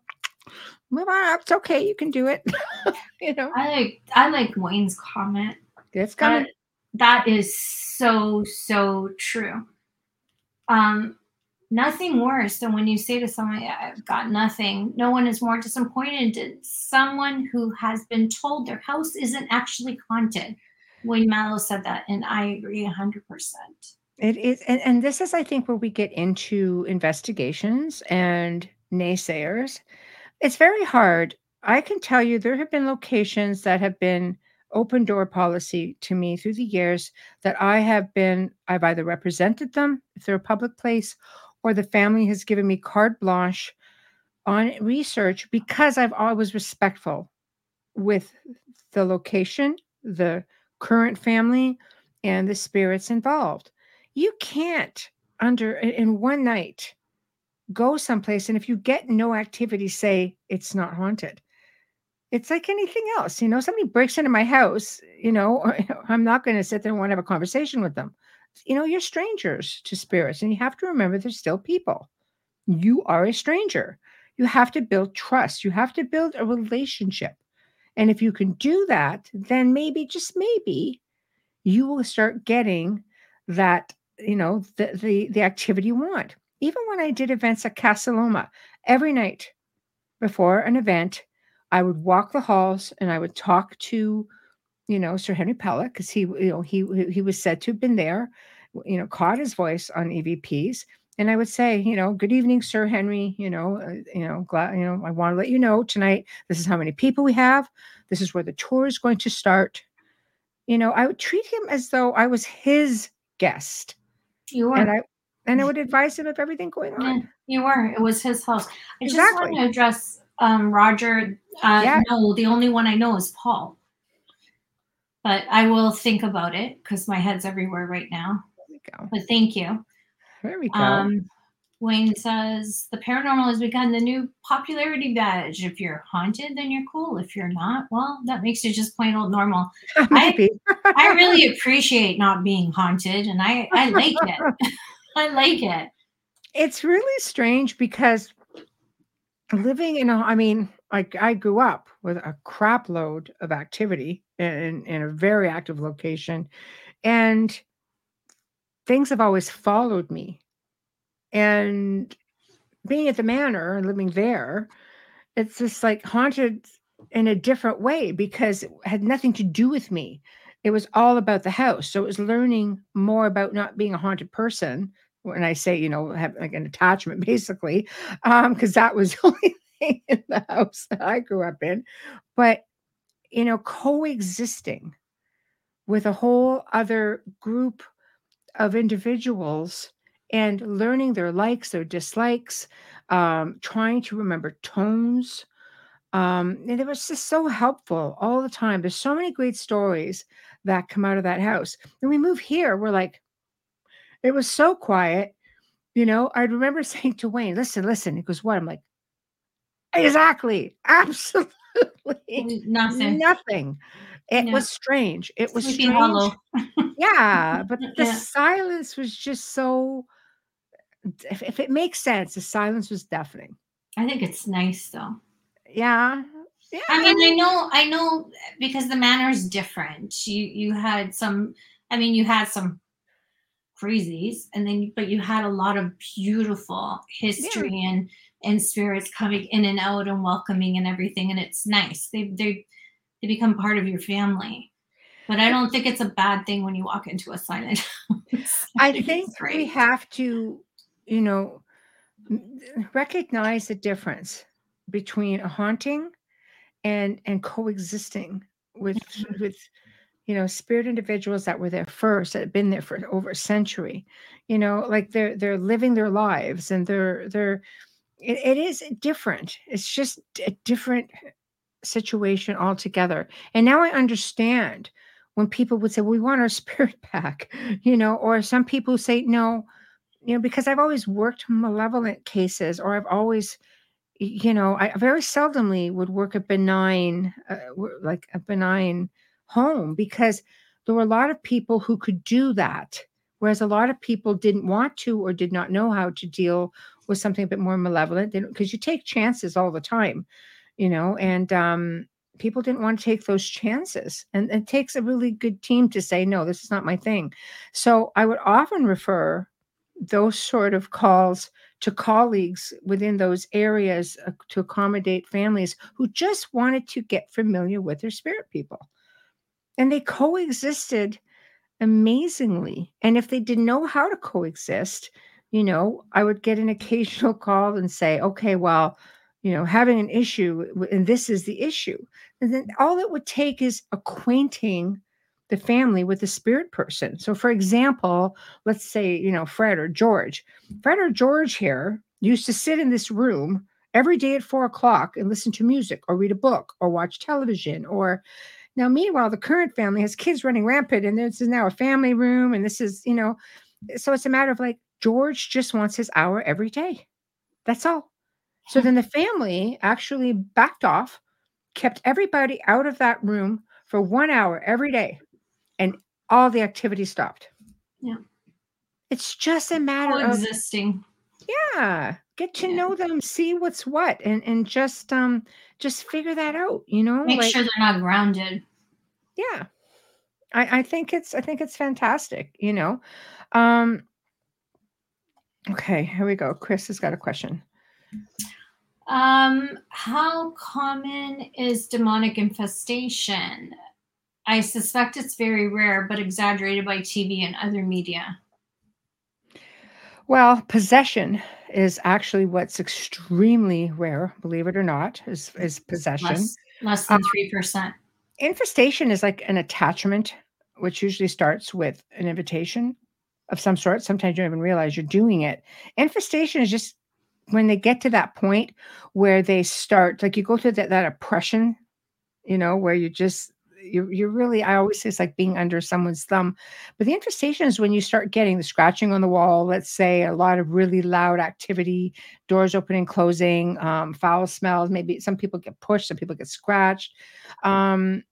Speaker 2: move on. It's okay. You can do it. you know,
Speaker 3: I like I like Wayne's comment.
Speaker 2: it's coming.
Speaker 3: That, that is so so true. Um, nothing worse than when you say to someone, "I've got nothing." No one is more disappointed than someone who has been told their house isn't actually haunted. Wayne Mallow said that, and I agree hundred percent.
Speaker 2: It is, and, and this is, I think, where we get into investigations and naysayers. It's very hard. I can tell you there have been locations that have been open door policy to me through the years that I have been, I've either represented them if they're a public place, or the family has given me carte blanche on research because I've always respectful with the location, the current family, and the spirits involved. You can't under in one night go someplace and if you get no activity say it's not haunted. It's like anything else, you know, somebody breaks into my house, you know, I'm not going to sit there and want to have a conversation with them. You know, you're strangers to spirits and you have to remember they're still people. You are a stranger. You have to build trust. You have to build a relationship. And if you can do that, then maybe, just maybe, you will start getting that, you know, the the, the activity you want. Even when I did events at Casa Loma, every night before an event, I would walk the halls and I would talk to, you know, Sir Henry Pellatt because he, you know, he he was said to have been there, you know, caught his voice on EVPs, and I would say, you know, good evening, Sir Henry. You know, uh, you know, glad, you know, I want to let you know tonight. This is how many people we have. This is where the tour is going to start. You know, I would treat him as though I was his guest.
Speaker 3: You were.
Speaker 2: And I and I would advise him of everything going on.
Speaker 3: Yeah, you were. It was his house. I just want to address um, Roger. Uh,
Speaker 2: Yeah.
Speaker 3: No, the only one I know is Paul. But I will think about it because my head's everywhere right now.
Speaker 2: There we go.
Speaker 3: But thank you.
Speaker 2: There we go.
Speaker 3: Um, Wayne says the paranormal has become the new popularity badge. If you're haunted, then you're cool. If you're not, well, that makes you just plain old normal.
Speaker 2: Maybe.
Speaker 3: I really appreciate not being haunted, and I I like it. I like it.
Speaker 2: it's really strange because living in a i mean like i grew up with a crap load of activity in in a very active location and things have always followed me. And being at the manor and living there it's just like haunted in a different way because it had nothing to do with me. It was all about the house so it was learning more about not being a haunted person. When I say, you know, have like an attachment basically, um, because that was the in the house that I grew up in. But, you know, coexisting with a whole other group of individuals and learning their likes, their dislikes, um, trying to remember tones. Um, and it was just so helpful all the time. There's so many great stories that come out of that house. When we move here, we're like, it was so quiet. You know, I remember saying to Wayne, listen, listen. He goes, what? I'm like, exactly. Absolutely
Speaker 3: Nothing.
Speaker 2: nothing. It
Speaker 3: Yeah.
Speaker 2: was strange. It was
Speaker 3: Sleepy
Speaker 2: strange.
Speaker 3: Hollow.
Speaker 2: Yeah. But the
Speaker 3: Yeah.
Speaker 2: silence was just so, if, if it makes sense, the silence was deafening.
Speaker 3: I think it's nice though.
Speaker 2: Yeah. Yeah.
Speaker 3: I mean, I know, I know, because the manner is different. You you had some. I mean, you had some crazies, and then but you had a lot of beautiful history and and spirits coming in and out and welcoming and everything, and it's nice. They they they become part of your family. But I don't think it's a bad thing when you walk into a silent house.
Speaker 2: I think we have to, you know, recognize the difference between a haunting and and coexisting with
Speaker 3: Mhm.
Speaker 2: with you know spirit individuals that were there first that have been there for over a century you know like they're they're living their lives and they're they're it, it is different. It's just a different situation altogether. And now i understand when people would say well, we want our spirit back you know or some people say no you know because i've always worked malevolent cases or i've always you know i very seldomly would work a benign uh, like a benign home because there were a lot of people who could do that whereas a lot of people didn't want to or did not know how to deal with something a bit more malevolent because you take chances all the time you know and um people didn't want to take those chances and it takes a really good team to say no this is not my thing. So i would often refer those sort of calls to colleagues within those areas uh, to accommodate families who just wanted to get familiar with their spirit people. And they coexisted amazingly and if they didn't know how to coexist you know i would get an occasional call and say okay well you know having an issue and this is the issue. And then all it would take is acquainting the family with the spirit person. So for example let's say you know fred or george. Fred or george here used to sit in this room every day at four o'clock and listen to music or read a book or watch television or now meanwhile the current family has kids running rampant and this is now a family room and this is you know so it's a matter of like george just wants his hour every day that's all so then the family actually backed off kept everybody out of that room for one hour every day and all the activity stopped
Speaker 3: Yeah.
Speaker 2: it's just a matter of
Speaker 3: existing.
Speaker 2: yeah get to
Speaker 3: Yeah.
Speaker 2: know them see what's what and and just um just figure that out you know
Speaker 3: Make
Speaker 2: like
Speaker 3: sure they're not grounded.
Speaker 2: yeah I, I think it's I think it's fantastic, you know. Um okay, here we go. Chris has got a question.
Speaker 3: Um, how common is demonic infestation? I suspect it's very rare, but exaggerated by TV and other media.
Speaker 2: Well, possession is actually what's extremely rare, believe it or not, is, is possession.
Speaker 3: Less, less than three percent.
Speaker 2: Infestation is like an attachment, which usually starts with an invitation of some sort. Sometimes you don't even realize you're doing it. Infestation is just when they get to that point where they start, like you go through that, that oppression, you know, where you just you're, you're really i always say it's like being under someone's thumb but the infestation is when you start getting the scratching on the wall let's say a lot of really loud activity doors opening closing um, foul smells maybe some people get pushed some people get scratched um,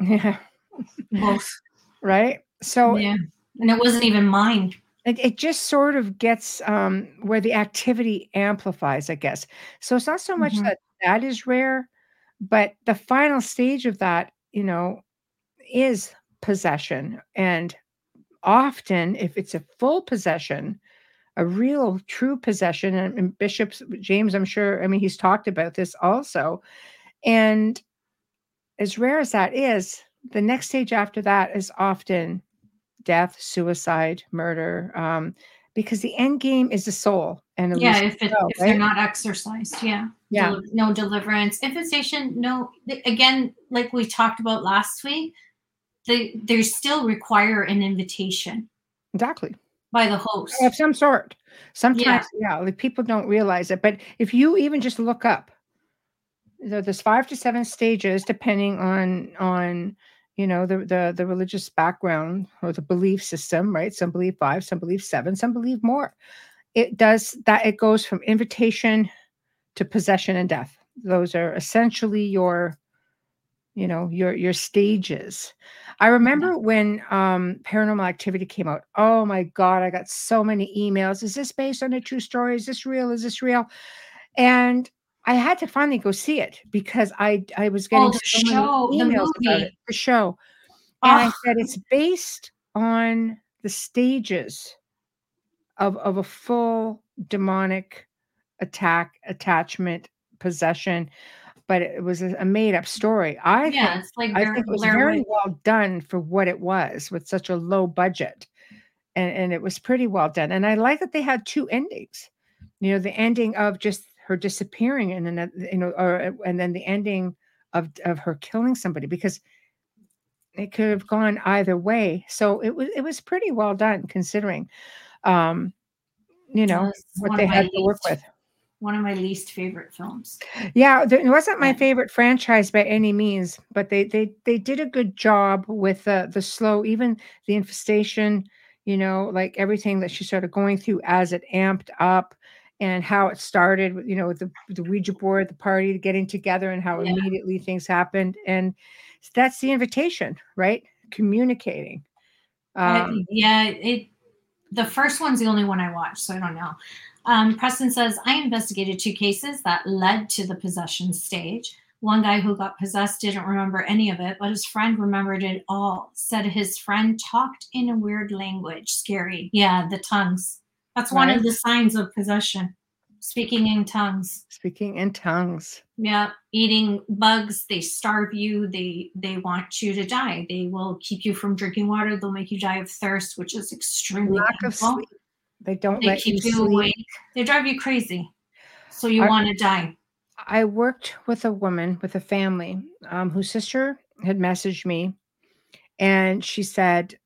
Speaker 2: yeah
Speaker 3: Both.
Speaker 2: right so
Speaker 3: yeah. And it wasn't even mine.
Speaker 2: it, it just sort of gets um, where the activity amplifies i guess so it's not so much
Speaker 3: Mhm.
Speaker 2: that that is rare but the final stage of that you know is possession and often if it's a full possession a real true possession and, bishops james i'm sure i mean he's talked about this also and as rare as that is the next stage after that is often death suicide murder um, because the end game is the soul and
Speaker 3: Yeah, if, it,
Speaker 2: well,
Speaker 3: if
Speaker 2: right?
Speaker 3: they're not exercised, yeah.
Speaker 2: Yeah.
Speaker 3: Del- no deliverance. Infestation, no. Again, like we talked about last week, they they still require an invitation
Speaker 2: exactly
Speaker 3: by the host.
Speaker 2: of some sort. Sometimes, yeah. like people don't realize it. But if you even just look up, there's five to seven stages depending on on you know the the the religious background or the belief system, right? Some believe five, some believe seven, some believe more. It does that. It goes from invitation to possession and death. Those are essentially your you know your your stages i remember when um paranormal activity came out oh my god i got so many emails is this based on a true story is this real is this real and i had to finally go see it because i i was getting
Speaker 3: Oh, the
Speaker 2: so many
Speaker 3: show, the
Speaker 2: emails about it the show and i
Speaker 3: Ah.
Speaker 2: said it's based on the stages of of a full demonic attack attachment possession but it was a, a made up story i think
Speaker 3: yeah, it's like
Speaker 2: I think it was very well done for what it was with such a low budget. And, and it was pretty well done. And I like that they had two endings. You know, the ending of just her disappearing and then you know, or and then the ending of of her killing somebody because it could have gone either way. So it was it was pretty well done considering um you know what they had to work
Speaker 3: least-
Speaker 2: with.
Speaker 3: One of my least favorite films.
Speaker 2: Yeah, it wasn't my favorite franchise by any means, but they they they did a good job with the the slow, even the infestation. You know, like everything that she started going through as it amped up, and how it started. You know, with the the Ouija board, the party getting together, and how
Speaker 3: Yeah.
Speaker 2: immediately things happened, and that's the invitation, right? Communicating. Um,
Speaker 3: yeah, it. The first one's the only one I watched, so I don't know. Um, Preston says I investigated two cases that led to the possession stage. One guy who got possessed didn't remember any of it, but his friend remembered it all. Said his friend talked in a weird language. Scary. Yeah, the tongues. That's one
Speaker 2: Right.
Speaker 3: of the signs of possession. Speaking in tongues.
Speaker 2: speaking in tongues.
Speaker 3: Yeah, eating bugs. They starve you. They they want you to die. They will keep you from drinking water. They'll make you die of thirst, which is extremely
Speaker 2: Lack of
Speaker 3: painful.
Speaker 2: sleep. They don't
Speaker 3: They
Speaker 2: let you
Speaker 3: keep you
Speaker 2: sleep.
Speaker 3: awake. They drive you crazy. So you want to die.
Speaker 2: I worked with a woman with a family um, whose sister had messaged me, and she said,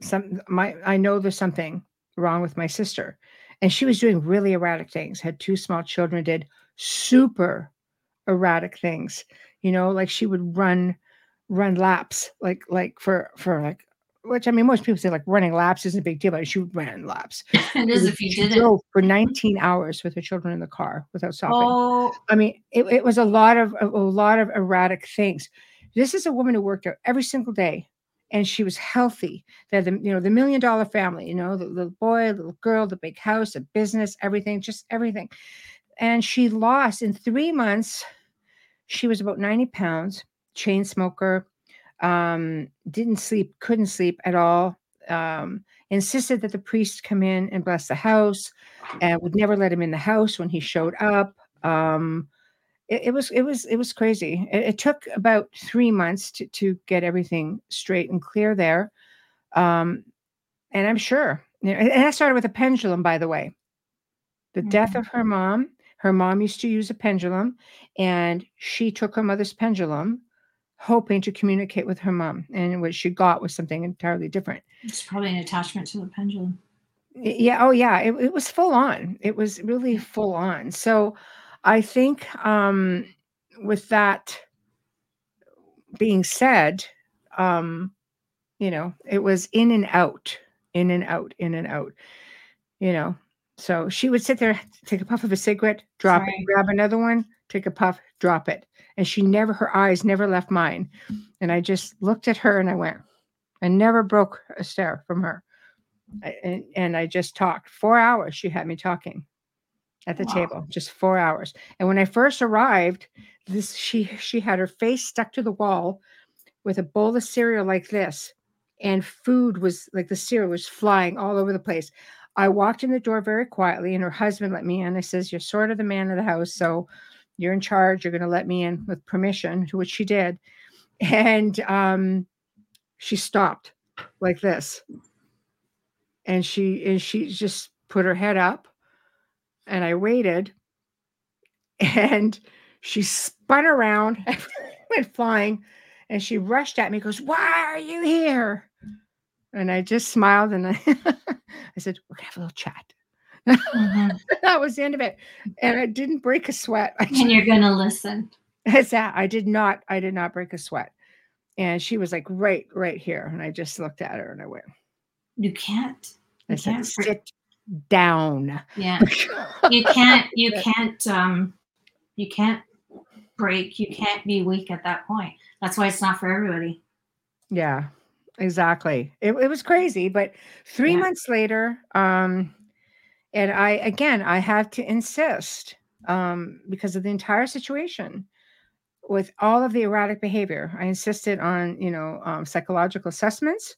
Speaker 2: "Some my I know there's something wrong with my sister," and she was doing really erratic things. Had two small children, did super erratic things. You know, like she would run run laps, like like for for like. Which I mean, most people say like running laps isn't a big deal, but she would run laps.
Speaker 3: it is if you did it.
Speaker 2: drove for 19 hours with her children in the car without stopping.
Speaker 3: Oh,
Speaker 2: I mean, it, it was a lot of a, a lot of erratic things. This is a woman who worked out every single day, and she was healthy. They had the you know the million dollar family, you know, the little boy, little girl, the big house, the business, everything, just everything. And she lost in three months. She was about ninety pounds, chain smoker, um, didn't sleep, couldn't sleep at all. Um, insisted that the priest come in and bless the house, and would never let him in the house when he showed up. Um, it, it was it was it was crazy. It, it, took about three months to to get everything straight and clear there, um, and I'm sure. You know, and that started with a pendulum, by the way. The mm-hmm. death of her mom. Her mom used to use a pendulum, and she took her mother's pendulum hoping to communicate with her mom. And what she got was something entirely different.
Speaker 3: It's probably an attachment to the pendulum.
Speaker 2: Yeah. Oh, yeah. It, it was full on. It was really full on. So I think um, with that being said, um, you know, it was in and out, in and out, in and out, you know. So she would sit there, take a puff of a cigarette, drop Sorry. it, grab another one, take a puff, drop it. And she never her eyes never left mine. And i just looked at her and i went i never broke a stare from her. I, and, and i just talked. Four hours she had me talking at the wow. table just four hours and when i first arrived this she she had her face stuck to the wall with a bowl of cereal like this and food was like the cereal was flying all over the place i walked in the door very quietly and her husband let me in i says you're sort of the man of the house so you're in charge. You're going to let me in with permission, which she did. And um, she stopped like this. And she and she just put her head up. And I waited. And she spun around, and went flying, and she rushed at me, goes, Why are you here? And I just smiled and I, I said, We're gonna have a little chat. Mm-hmm. that was the end of it. And I didn't break a sweat.
Speaker 3: and you're going to listen.
Speaker 2: It's that. I did not, I did not break a sweat. And she was like, right, right here. And I just looked at her and I went,
Speaker 3: You can't. You
Speaker 2: I said, sit down.
Speaker 3: Yeah. you can't, you can't, um, you can't break. You can't be weak at that point. That's why it's not for everybody.
Speaker 2: Yeah, exactly. It, it was crazy. But three yeah. months later, um, and I again I had to insist um, because of the entire situation with all of the erratic behavior. I insisted on you know um, psychological assessments,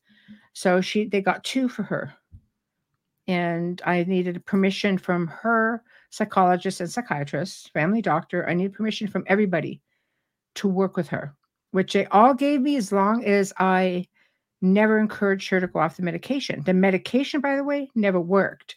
Speaker 2: so she they got two for her, and I needed permission from her psychologist and psychiatrist, family doctor. I needed permission from everybody to work with her, which they all gave me as long as I never encouraged her to go off the medication. The medication, by the way, never worked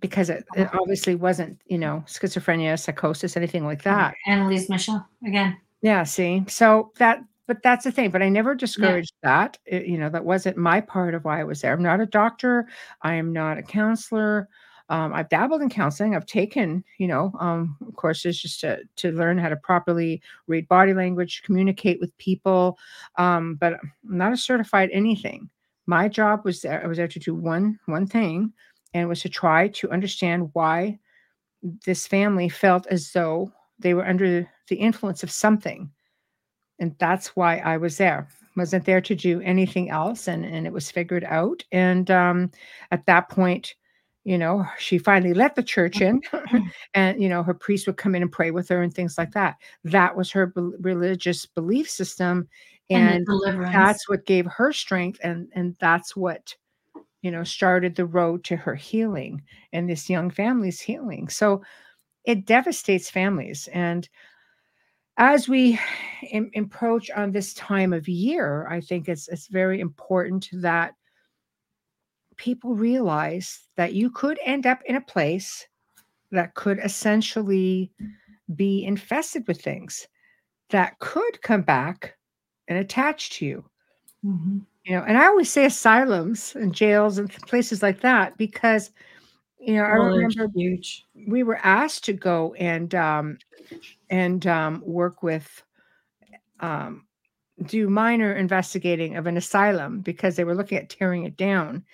Speaker 2: because it, it, oh. obviously wasn't, you know, schizophrenia, psychosis, anything like that.
Speaker 3: Anneliese Michel again.
Speaker 2: Yeah, see. So that but that's the thing. But I never discouraged yeah. that. It, you know, that wasn't my part of why I was there. I'm not a doctor. I am not a counselor. Um, I've dabbled in counseling. I've taken, you know, um, courses just to to learn how to properly read body language, communicate with people. Um, but I'm not a certified anything. My job was there. I was there to do one one thing, and was to try to understand why this family felt as though they were under the influence of something. And that's why I was there. Wasn't there to do anything else. And, and it was figured out. And um, at that point, you know, she finally let the church in, and, you know, her priest would come in and pray with her and things like that. That was her be- religious belief system. And, and that's what gave her strength. And, and that's what you know, started the road to her healing and this young family's healing. So it devastates families. And as we approach on this time of year, I think it's it's very important that people realize that you could end up in a place that could essentially be infested with things that could come back and attach to you. Mm-hmm you know and i always say asylums and jails and places like that because you know i remember huge. we were asked to go and um and um work with um do minor investigating of an asylum because they were looking at tearing it down.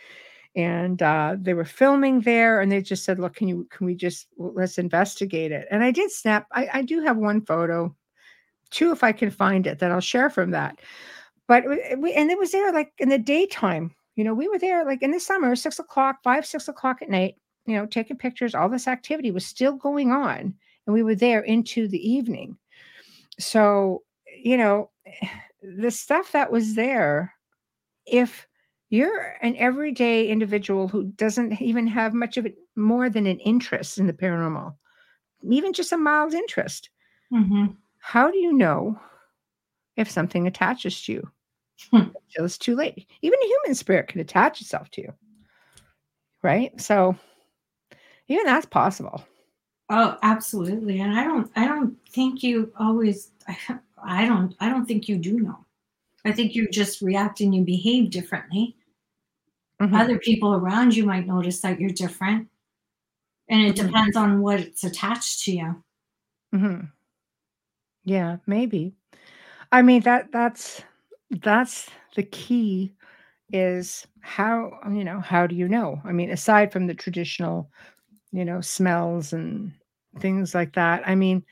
Speaker 2: And uh, they were filming there and they just said look can you can we just let's investigate it. And i did snap I, I do have one photo two if i can find it that i'll share from that. But we, and it was there like in the daytime. You know, we were there like in the summer, six o'clock, five, six o'clock at night, you know, taking pictures. All this activity was still going on. And we were there into the evening. So, you know, the stuff that was there, if you're an everyday individual who doesn't even have much of it more than an interest in the paranormal, even just a mild interest,
Speaker 3: hmm
Speaker 2: how do you know if something attaches to you
Speaker 3: Hmm.
Speaker 2: until it's too late? Even a human spirit can attach itself to you, right? So even that's possible.
Speaker 3: Oh, absolutely. And I don't I don't think you always I don't I don't think you do know. I think you just react and you behave differently.
Speaker 2: Mhm.
Speaker 3: Other people around you might notice that you're different. And it
Speaker 2: Mhm.
Speaker 3: depends on what it's attached to you.
Speaker 2: Mhm. Yeah, maybe. I mean that that's that's the key is how you know how do you know? I mean aside from the traditional, you know, smells and things like that. I mean,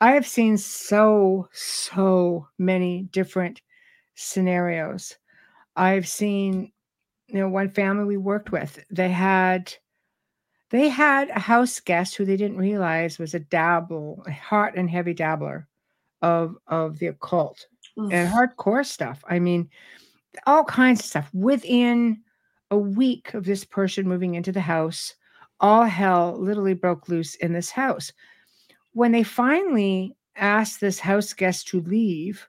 Speaker 2: I have seen so so many different scenarios. I've seen you know one family we worked with, they had they had a house guest who they didn't realize was a dabble, a hot and heavy dabbler of of the occult and hardcore stuff. I mean, all kinds of stuff. Within a week of this person moving into the house, all hell literally broke loose in this house. When they finally asked this house guest to leave,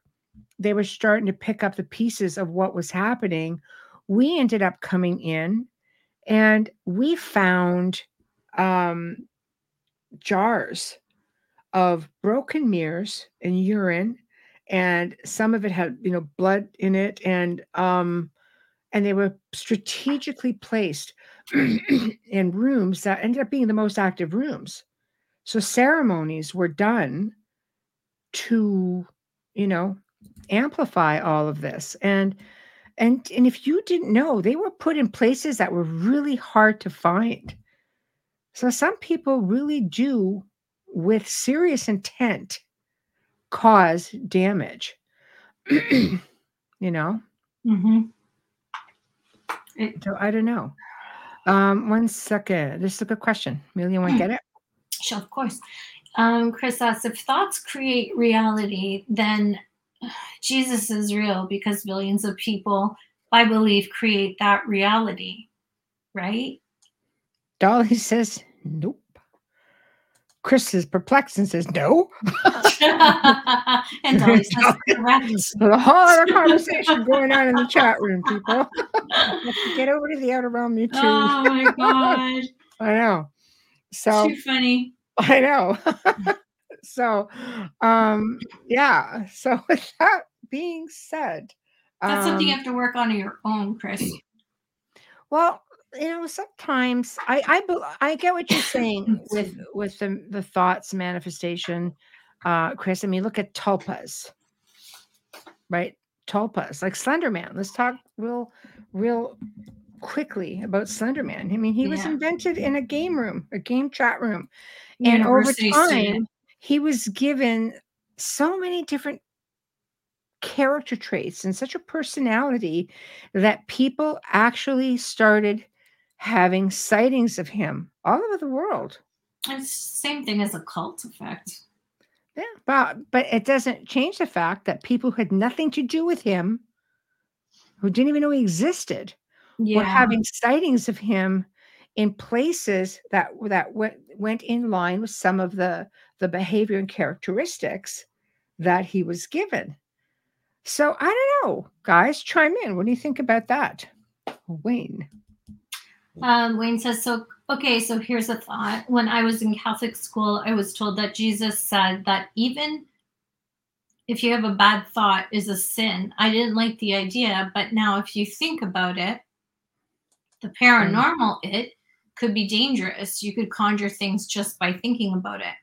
Speaker 2: they were starting to pick up the pieces of what was happening. We ended up coming in and we found um, jars of broken mirrors and urine and some of it had you know blood in it and um and they were strategically placed in rooms that ended up being the most active rooms. So ceremonies were done to you know amplify all of this. And and and if you didn't know they were put in places that were really hard to find. So some people really do with serious intent cause damage you know?
Speaker 3: Mm-hmm.
Speaker 2: so i don't know um one second. This is a good question. Amelia want to get it?
Speaker 3: Sure, of course. Um, Chris asks if thoughts create reality, then Jesus is real because billions of people, by belief, create that reality, right?
Speaker 2: dolly says nope. Chris is perplexed and says no
Speaker 3: and Dolly says, correct.
Speaker 2: A whole other conversation going on in the chat room people get over to the outer realm you too
Speaker 3: oh my god,
Speaker 2: i know so
Speaker 3: too funny.
Speaker 2: I know. so, um, yeah. So, with that being said,
Speaker 3: That's something you
Speaker 2: um,
Speaker 3: have to work on on your own, Chris.
Speaker 2: well, you know, sometimes I I I get what you're saying with with the the thoughts manifestation, uh, Chris. I mean, look at tulpas, right? Tulpas, like Slenderman. Let's talk real, real quickly about Slenderman. I mean, he was invented in a game room, a game chat room. and
Speaker 3: University
Speaker 2: over
Speaker 3: student.
Speaker 2: time he was given so many different character traits and such a personality that people actually started having sightings of him all over the world
Speaker 3: It's the same thing as a cult effect.
Speaker 2: Yeah but but it doesn't change the fact that people who had nothing to do with him who didn't even know he existed were having sightings of him in places that that went went in line with some of the the behavior and characteristics that he was given. So I don't know, guys, chime in. What do you think about that, Wayne?
Speaker 3: Um, Wayne says, so, okay, so here's a thought. When I was in Catholic school, I was told that Jesus said that even if you have a bad thought is a sin. I didn't like the idea, but now if you think about it, the paranormal it could be dangerous. You could conjure things just by thinking about it.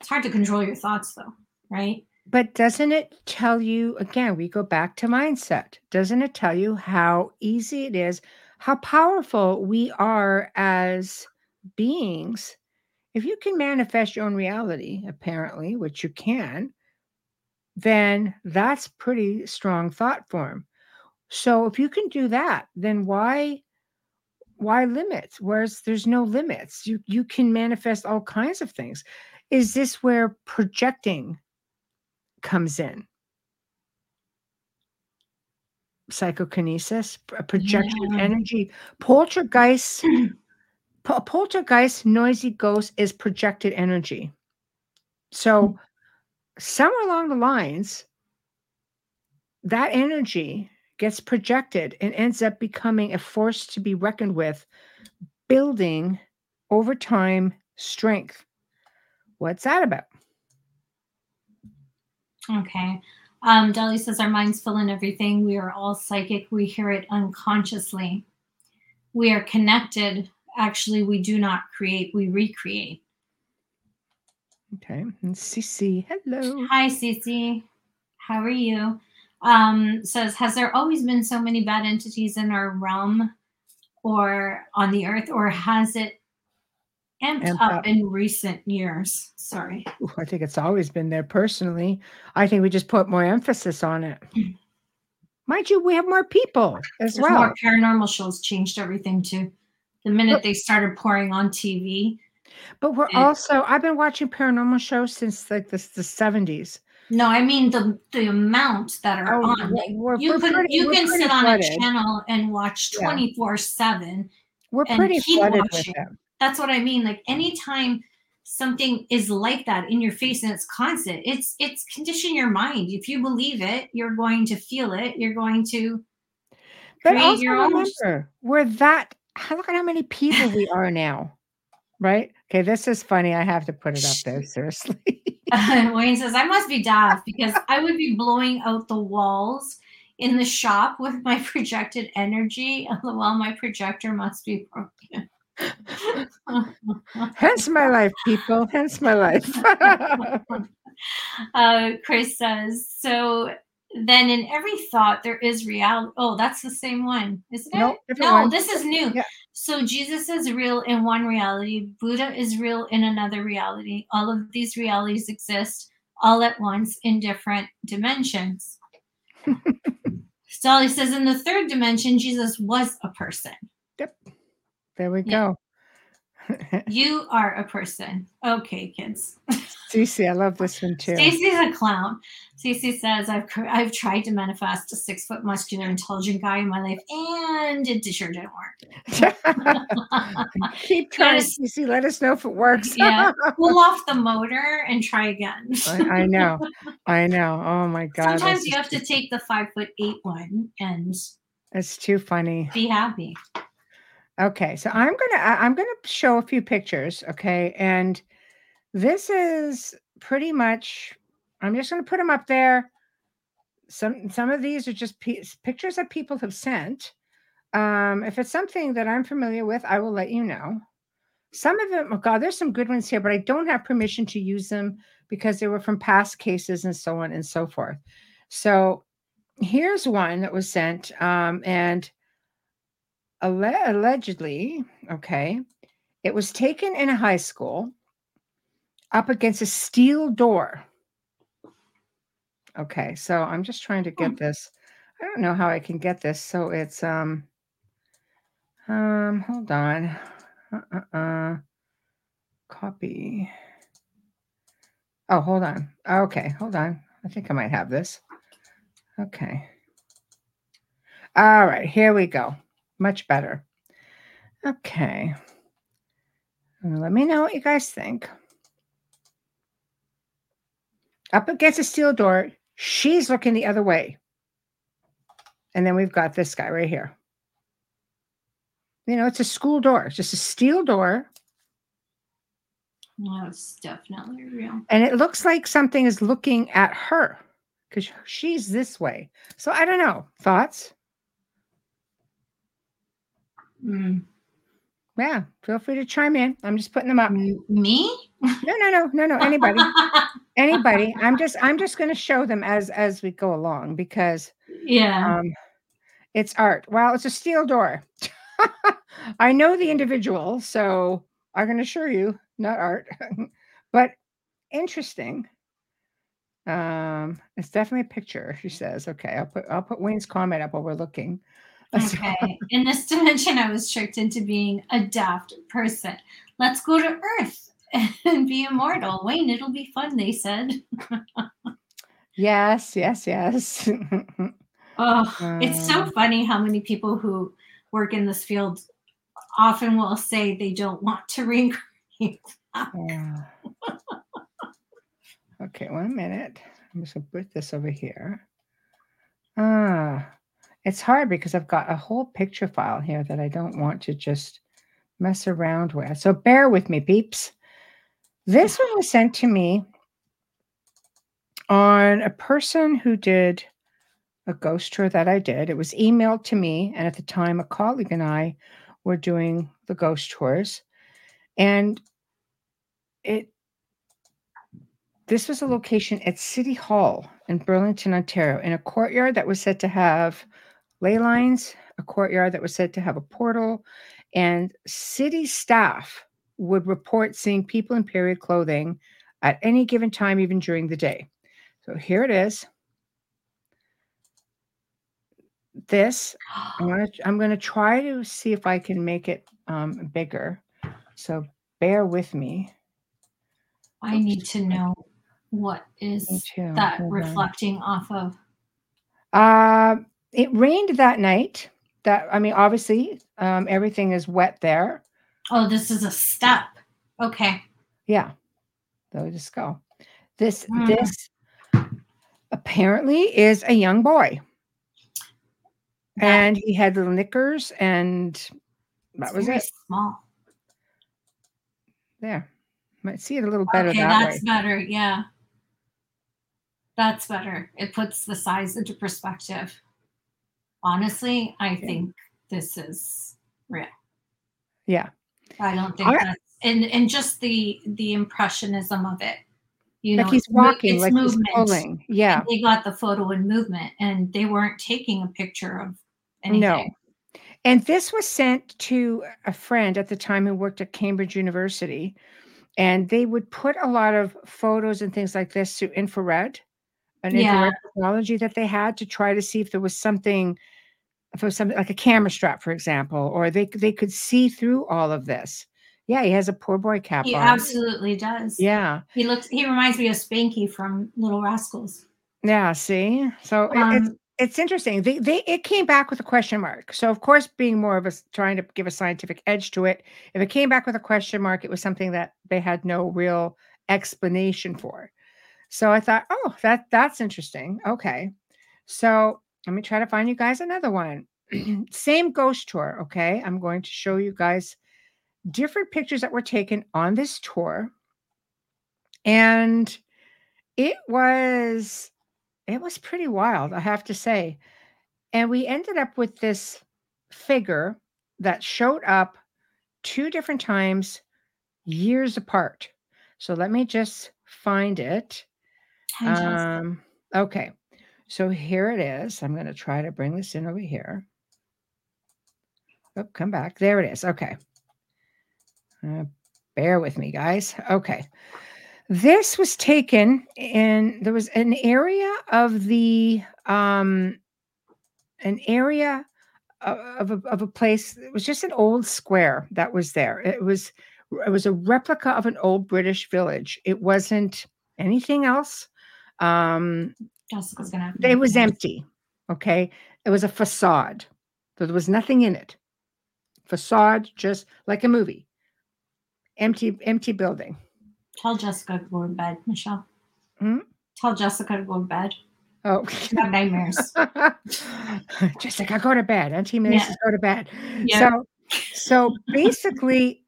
Speaker 3: It's hard to control your thoughts though, right?
Speaker 2: But doesn't it tell you again? We go back to mindset. Doesn't it tell you how easy it is, how powerful we are as beings? If you can manifest your own reality, apparently, which you can, then that's pretty strong thought form. So if you can do that, then why why limits? Whereas there's no limits. You you can manifest all kinds of things. Is this where projecting comes in? Psychokinesis, projection
Speaker 3: Yeah.
Speaker 2: energy. Poltergeist, po- poltergeist, noisy ghost is projected energy. So, hmm. somewhere along the lines, that energy gets projected and ends up becoming a force to be reckoned with, building over time strength. What's that about?
Speaker 3: Okay. Um, Dolly says our minds fill in everything. We are all psychic. We hear it unconsciously. We are connected. Actually, we do not create, we recreate.
Speaker 2: Okay. And Cece, hello.
Speaker 3: Hi, Cece. How are you? Um, says, has there always been so many bad entities in our realm or on the earth, or has it amped
Speaker 2: Amped
Speaker 3: up,
Speaker 2: up.
Speaker 3: in recent years? Sorry.
Speaker 2: Ooh, I think it's always been there personally. I think we just put more emphasis on it. Mind you, we have more people as
Speaker 3: There's
Speaker 2: well.
Speaker 3: more paranormal shows changed everything too. The minute
Speaker 2: But-
Speaker 3: they started pouring on TV.
Speaker 2: But we're
Speaker 3: Yeah.
Speaker 2: also I've been watching paranormal shows since like the the seventies.
Speaker 3: No, I mean the the amount that are
Speaker 2: Oh,
Speaker 3: on. Like,
Speaker 2: we're-
Speaker 3: you
Speaker 2: we're
Speaker 3: could
Speaker 2: pretty-
Speaker 3: you can sit on a channel and watch
Speaker 2: Yeah.
Speaker 3: 24 7
Speaker 2: We're pretty flooded with them.
Speaker 3: That's what I mean. Like anytime something is like that in your face and it's constant, it's it's condition your mind. If you believe it, you're going to feel it. You're going to
Speaker 2: But
Speaker 3: create
Speaker 2: also
Speaker 3: your own.
Speaker 2: we're that look at how many people we are now. Right? Okay, this is funny. I have to put it up there, seriously.
Speaker 3: Wayne says, I must be daft because I would be blowing out the walls in the shop with my projected energy. Well, my projector must be broken.
Speaker 2: Hence my life, people. Hence my life.
Speaker 3: uh, Chris says, so then in every thought there is reality. Oh, that's the same one, isn't it?
Speaker 2: Nope,
Speaker 3: no,
Speaker 2: one.
Speaker 3: this is new.
Speaker 2: Yeah.
Speaker 3: So Jesus is real in one reality, Buddha is real in another reality. All of these realities exist all at once in different dimensions. Dolly says, in the third dimension, Jesus was a person.
Speaker 2: There we
Speaker 3: Yeah.
Speaker 2: go.
Speaker 3: You are a person. Okay, kids.
Speaker 2: Cece, I love this one too.
Speaker 3: Stacey's a clown. Stacey says, I've cr- I've tried to manifest a six foot muscular intelligent guy in my life, and it sure didn't work.
Speaker 2: Keep trying,
Speaker 3: Yes.
Speaker 2: Cece. Let us know if it works.
Speaker 3: Yeah. Pull off the motor and try again.
Speaker 2: I, I know. I know. Oh my God.
Speaker 3: Sometimes you have to take the five foot eight one and
Speaker 2: It's too funny.
Speaker 3: be happy.
Speaker 2: Okay, so I'm gonna I'm gonna show a few pictures. Okay, and this is pretty much. I'm just gonna put them up there. Some some of these are just pi- pictures that people have sent. Um, if it's something that I'm familiar with, I will let you know. Some of them, oh God, there's some good ones here, but I don't have permission to use them because they were from past cases and so on and so forth. So here's one that was sent, um, and alle- allegedly, okay, it was taken in a high school up against a steel door. Okay, so I'm just trying to
Speaker 3: Hmm.
Speaker 2: get this. I don't know how I can get this. So it's um um hold on. Uh-uh. Copy. Oh, hold on. Okay, hold on. I think I might have this. Okay. All right, here we go. Much better. Okay. Uh, Let me know what you guys think. Up against a steel door, she's looking the other way. And then we've got this guy right here. You know, it's a school door, it's just a steel door,
Speaker 3: That's definitely real.
Speaker 2: and it looks like something is looking at her because she's this way. So I don't know. Thoughts?
Speaker 3: Mm.
Speaker 2: Yeah, feel free to chime in. I'm just putting them up.
Speaker 3: Me?
Speaker 2: No, no, no, no, no. Anybody, anybody. I'm just, I'm just going to show them as as we go along because
Speaker 3: yeah.
Speaker 2: um, it's art. Well, it's a steel door. I know the individual, so I can assure you, not art, but interesting. Um, it's definitely a picture. She says, "Okay, I'll put I'll put Wayne's comment up while we're looking."
Speaker 3: Okay. In this dimension, I was tricked into being a daft person. Let's go to Earth and be immortal. Wayne, it'll be fun, they said.
Speaker 2: Yes, yes, yes.
Speaker 3: Oh, it's so
Speaker 2: Um,
Speaker 3: funny how many people who work in this field often will say they don't want to reincarnate.
Speaker 2: Yeah. okay, one minute. I'm just gonna put this over here. Ah, it's hard because I've got a whole picture file here that I don't want to just mess around with. So bear with me, peeps. This one was sent to me on a person who did a ghost tour that I did. It was emailed to me, and at the time, a colleague and I were doing the ghost tours, and it this was a location at City Hall in Burlington, Ontario, in a courtyard that was said to have ley lines, a courtyard that was said to have a portal, and city staff would report seeing people in period clothing at any given time, even during the day. So here it is. This I'm gonna I'm gonna try to see if I can make it um, bigger. So bear with me.
Speaker 3: I need to know what is that
Speaker 2: Hold on.
Speaker 3: reflecting off of.
Speaker 2: Uh, it rained that night. That I mean, obviously, um, everything is wet there.
Speaker 3: Oh, this is a step. Okay.
Speaker 2: Yeah. So we just go. This
Speaker 3: Mm.
Speaker 2: this apparently is a young boy,
Speaker 3: That-
Speaker 2: and he had little knickers, and that was
Speaker 3: very
Speaker 2: it.
Speaker 3: Small.
Speaker 2: There, might see it a little better
Speaker 3: okay,
Speaker 2: that
Speaker 3: that's
Speaker 2: way.
Speaker 3: better. Yeah. That's better. It puts the size into perspective. Honestly, I think this is real.
Speaker 2: Yeah.
Speaker 3: I don't think that's and and just the the impressionism of it. You know,
Speaker 2: like he's walking, like he's pulling. Yeah.
Speaker 3: They got the photo in movement, and they weren't taking a picture of anything.
Speaker 2: No. And this was sent to a friend at the time who worked at Cambridge University. And they would put a lot of photos and things like this through infrared, an
Speaker 3: Yeah.
Speaker 2: infrared technology that they had to try to see if there was something, was something like a camera strap, for example, or they they could see through all of this. Yeah, he has a poor boy cap
Speaker 3: He
Speaker 2: on.
Speaker 3: absolutely does.
Speaker 2: Yeah,
Speaker 3: He looks. He reminds me of Spanky from Little Rascals.
Speaker 2: yeah. See, so it- it's
Speaker 3: Um,
Speaker 2: it's interesting. They they it came back with a question mark. So of course, being more of a trying to give a scientific edge to it, if it came back with a question mark, it was something that they had no real explanation for. So I thought, oh, that that's interesting. Okay, so let me try to find you guys another one. Same ghost tour. Okay, I'm going to show you guys different pictures that were taken on this tour, and it was it was pretty wild, I have to say. And we ended up with this figure that showed up two different times, years apart. So let me just find it. Um, okay. So here it is. I'm going to try to bring this in over here. Oh, come back. There it is. Okay. Uh, bear with me, guys. Okay. This was taken in, there was an area of the, um, an area of, a, of a place, it was just an old square that was there. It was, it was a replica of an old British village. It wasn't anything else. Um,
Speaker 3: Jessica's gonna. Have to
Speaker 2: it was empty. Okay. It was a facade. So there was nothing in it. Facade, just like a movie. Empty, empty building.
Speaker 3: Tell Jessica to go to bed, Michelle.
Speaker 2: Hmm?
Speaker 3: Tell Jessica to go to bed.
Speaker 2: Oh,
Speaker 3: got nightmares.
Speaker 2: Jessica, go to bed. Auntie Macy's
Speaker 3: Yeah.
Speaker 2: go to bed.
Speaker 3: Yeah.
Speaker 2: So, so basically,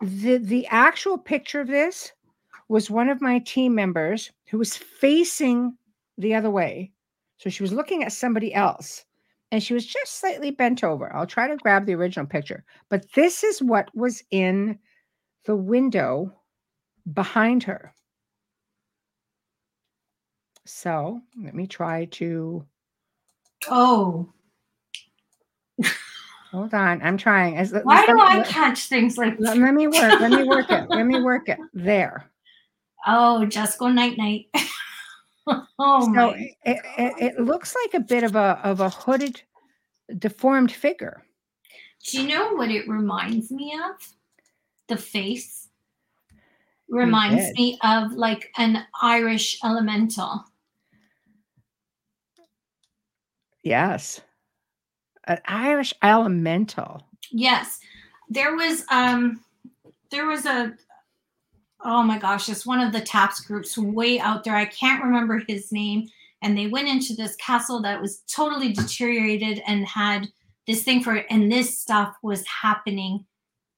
Speaker 2: the the actual picture of this was one of my team members who was facing the other way. So she was looking at somebody else, and she was just slightly bent over. I'll try to grab the original picture, but this is what was in the window behind her. So let me try to
Speaker 3: Oh,
Speaker 2: hold on. I'm trying. As-
Speaker 3: why do I
Speaker 2: let-
Speaker 3: catch things like?
Speaker 2: let, let me work. Let me work it. Let me work it. There.
Speaker 3: Oh, just go night night. oh
Speaker 2: so
Speaker 3: my!
Speaker 2: it, it, it looks like a bit of a of a hooded, deformed figure.
Speaker 3: Do you know what it reminds me of? The face reminds me of like an Irish elemental.
Speaker 2: Yes. An Irish elemental.
Speaker 3: Yes. There was um there was a oh my gosh, it's one of the taps groups way out there. I can't remember his name. And they went into this castle that was totally deteriorated and had this thing for it. And this stuff was happening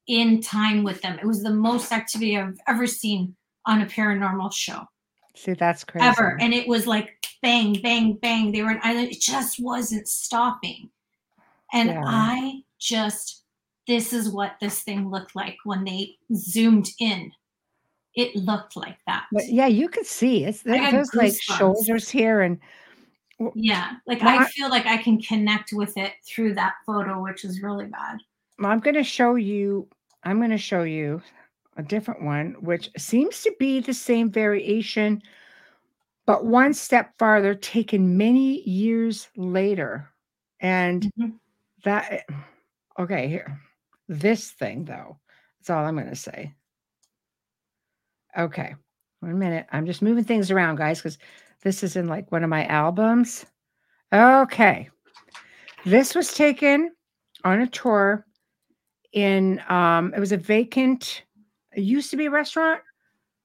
Speaker 3: in time with them. It was the most activity I've ever seen on a paranormal show.
Speaker 2: See, that's crazy.
Speaker 3: Ever. And it was like bang, bang, bang. They were an island. It just wasn't stopping. And
Speaker 2: Yeah.
Speaker 3: I just, this is what this thing looked like when they zoomed in. It looked like that.
Speaker 2: But yeah, you could see it's there's like shoulders here and
Speaker 3: Yeah. Like
Speaker 2: Well,
Speaker 3: I feel like I can connect with it through that photo, which is really bad.
Speaker 2: I'm going to show you I'm going to show you a different one which seems to be the same variation but one step farther taken many years later and
Speaker 3: Mhm.
Speaker 2: that okay here this thing though that's all i'm going to say okay one minute i'm just moving things around guys because this is in like one of my albums. Okay this was taken on a tour in um it was a vacant it used to be a restaurant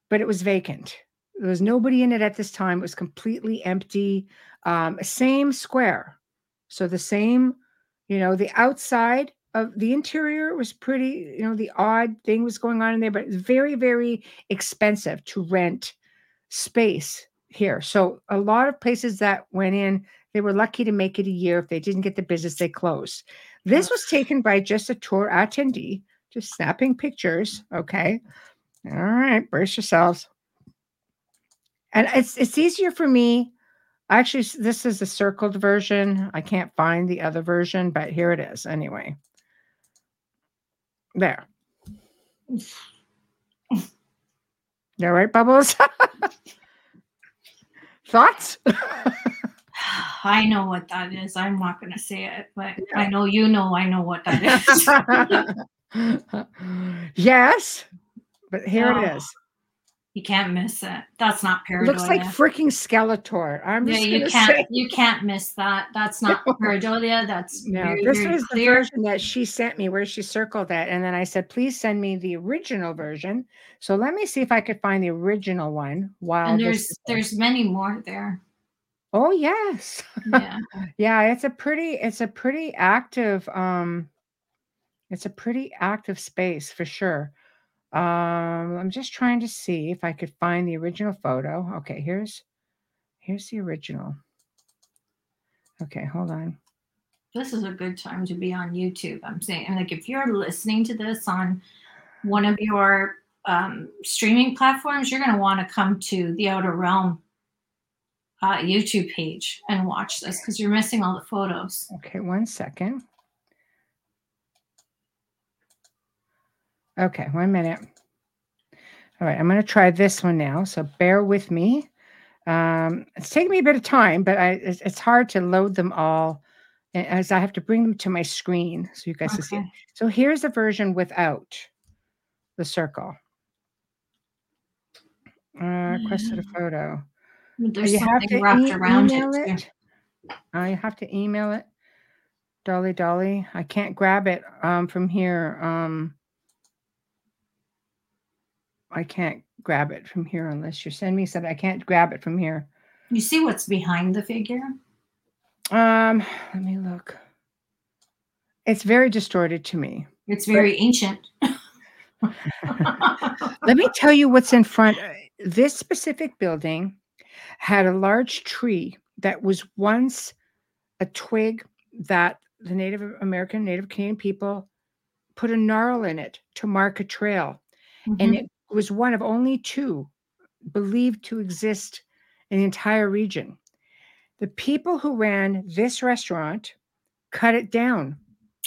Speaker 2: but it was vacant. There was nobody in it at this time it was completely empty um same square. So the same you know the outside the interior was pretty you know the odd thing was going on in there but it's very very expensive to rent space here. So a lot of places that went in they were lucky to make it a year. If they didn't get the business they closed. This was taken by just a tour attendee just snapping pictures okay? All right brace yourselves. And it's it's easier for me actually this is the circled version. I can't find the other version but here it is anyway there. All right bubbles. Thoughts?
Speaker 3: I know what that is. I'm not going to say it, but I know you know I know what that is.
Speaker 2: yes but here it
Speaker 3: Oh,
Speaker 2: is
Speaker 3: you can't miss it. That's not pareidolia.
Speaker 2: looks like freaking skeletor i'm
Speaker 3: yeah,
Speaker 2: just
Speaker 3: you can't
Speaker 2: say
Speaker 3: you can't miss that. That's not
Speaker 2: No.
Speaker 3: pareidolia. That's
Speaker 2: No,
Speaker 3: very,
Speaker 2: this
Speaker 3: very
Speaker 2: was the version that she sent me where she circled that. And then I said, please send me the original version. So let me see if I could find the original one while
Speaker 3: and there's there's many more there.
Speaker 2: oh yes.
Speaker 3: Yeah.
Speaker 2: yeah, it's a pretty, it's a pretty active, um, it's a pretty active space for sure. Um, I'm just trying to see if I could find the original photo. Okay, here's here's the original. Okay, hold on.
Speaker 3: this is a good time to be on YouTube. I'm saying, like, if you're listening to this on one of your um, streaming platforms, you're going to want to come to the Outer Realm uh, YouTube page and watch this because you're missing all the photos.
Speaker 2: Okay, one second. Okay, one minute. All right, I'm going to try this one now. So bear with me. Um, it's taking me a bit of time, but I, it's, it's hard to load them all as I have to bring them to my screen so you guys can see. it. So here's the version without the circle. Uh, requested a photo.
Speaker 3: There's
Speaker 2: you have
Speaker 3: something
Speaker 2: to
Speaker 3: wrapped
Speaker 2: e-
Speaker 3: around
Speaker 2: email
Speaker 3: it.
Speaker 2: it. I have to email it. Dolly Dolly. I can't grab it um from here. Um I can't grab it from here unless you send me something. I can't grab it from here.
Speaker 3: You see what's behind the figure?
Speaker 2: Um, let me look. It's very distorted to me.
Speaker 3: It's very ancient.
Speaker 2: Let me tell you what's in front. This specific building had a large tree that was once a twig that the Native American, Native Canadian people put a gnarl in it to mark a trail. And
Speaker 3: Mhm.
Speaker 2: it was one of only two believed to exist in the entire region. The people who ran this restaurant cut it down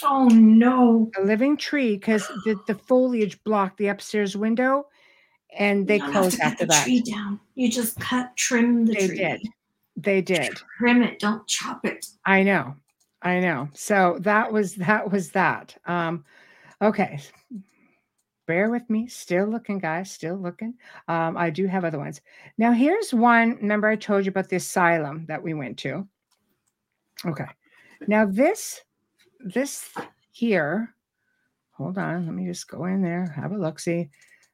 Speaker 3: oh no.
Speaker 2: a living tree because the, the foliage blocked the upstairs window and they
Speaker 3: you don't have
Speaker 2: closed after
Speaker 3: the
Speaker 2: that.
Speaker 3: tree down. You just cut, trim the tree.
Speaker 2: They
Speaker 3: tree.
Speaker 2: did. They did.
Speaker 3: Trim it. Don't chop it.
Speaker 2: I know. I know. So that was that was that. Um okay. Bear with me. Still looking, guys. Still looking. Um, I do have other ones. Now here's one. Remember, I told you about the asylum that we went to. Okay. Now this, this here, hold on, let me just go in there, have a look. See,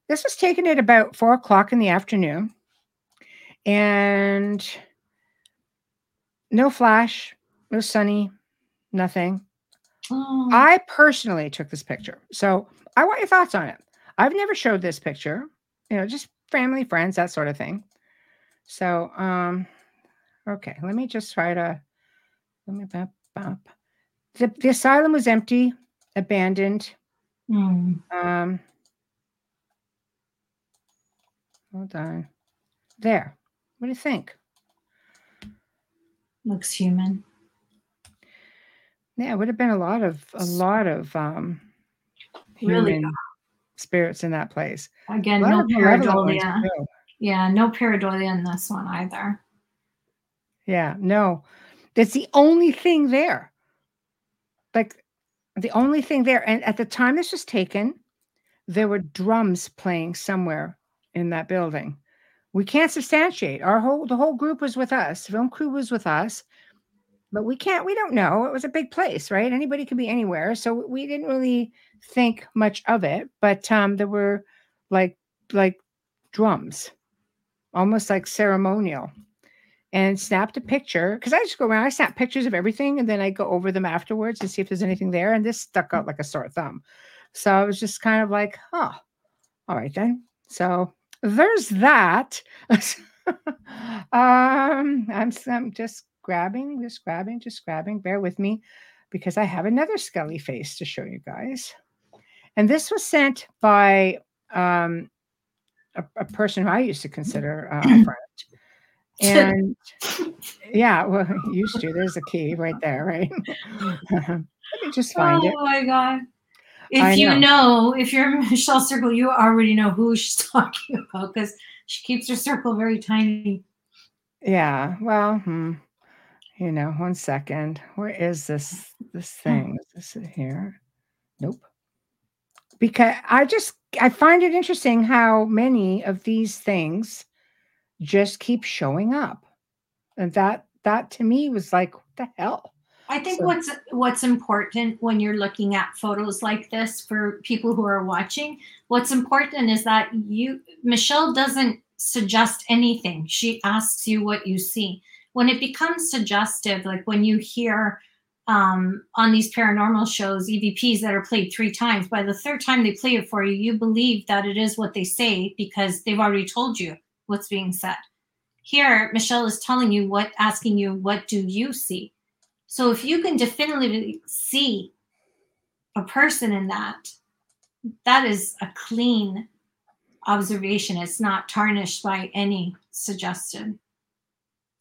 Speaker 2: this was taken at about four o'clock in the afternoon, and no flash, no sunny, nothing.
Speaker 3: Oh,
Speaker 2: I personally took this picture, so I want your thoughts on it. I've never showed this picture, you know, just family, friends, that sort of thing. So, um, okay, let me just try to let me bop, bop. The the asylum was empty, abandoned.
Speaker 3: hmm.
Speaker 2: Um, hold on, there. What do you think?
Speaker 3: looks human.
Speaker 2: Yeah, it would have been a lot of a lot of um
Speaker 3: Really
Speaker 2: human spirits in that place.
Speaker 3: Again, no pareidolia. Yeah, no pareidolia in this one either.
Speaker 2: Yeah, no. That's the only thing there. Like the only thing there. And at the time this was taken, there were drums playing somewhere in that building. We can't substantiate. Our whole the whole group was with us. Film crew was with us. But we can't, we don't know. It was a big place, right? Anybody could be anywhere. So we didn't really think much of it. But um there were like like drums, almost like ceremonial and snapped a picture because I just go around, I snap pictures of everything and then I go over them afterwards to see if there's anything there. And this stuck out like a sore thumb. So I was just kind of like, huh, all right then. So there's that. um, I'm, I'm just grabbing, just grabbing, just grabbing. Bear with me because I have another scully face to show you guys. And this was sent by um, a, a person who I used to consider uh, a friend. And yeah, well, used to. There's a key right there, right? Let me just find
Speaker 3: oh
Speaker 2: it.
Speaker 3: Oh my god. If
Speaker 2: I
Speaker 3: you
Speaker 2: know.
Speaker 3: know. if you're in Michelle Circle, you already know who she's talking about because she keeps her circle very tiny.
Speaker 2: Yeah. Well, hmm, you know, one second. Where is this this thing? Is this here? Nope. Because I just I find it interesting how many of these things just keep showing up. And that that to me was like, what the hell?
Speaker 3: I think
Speaker 2: So-
Speaker 3: what's what's important when you're looking at photos like this for people who are watching, what's important is that you Michelle doesn't suggest anything. She asks you what you see. When it becomes suggestive, like when you hear um, on these paranormal shows EVPs that are played three times, by the third time they play it for you, you believe that it is what they say because they've already told you what's being said. Here, Michelle is telling you what, asking you, what do you see? So if you can definitively see a person in that, that is a clean observation. It's not tarnished by any suggestion.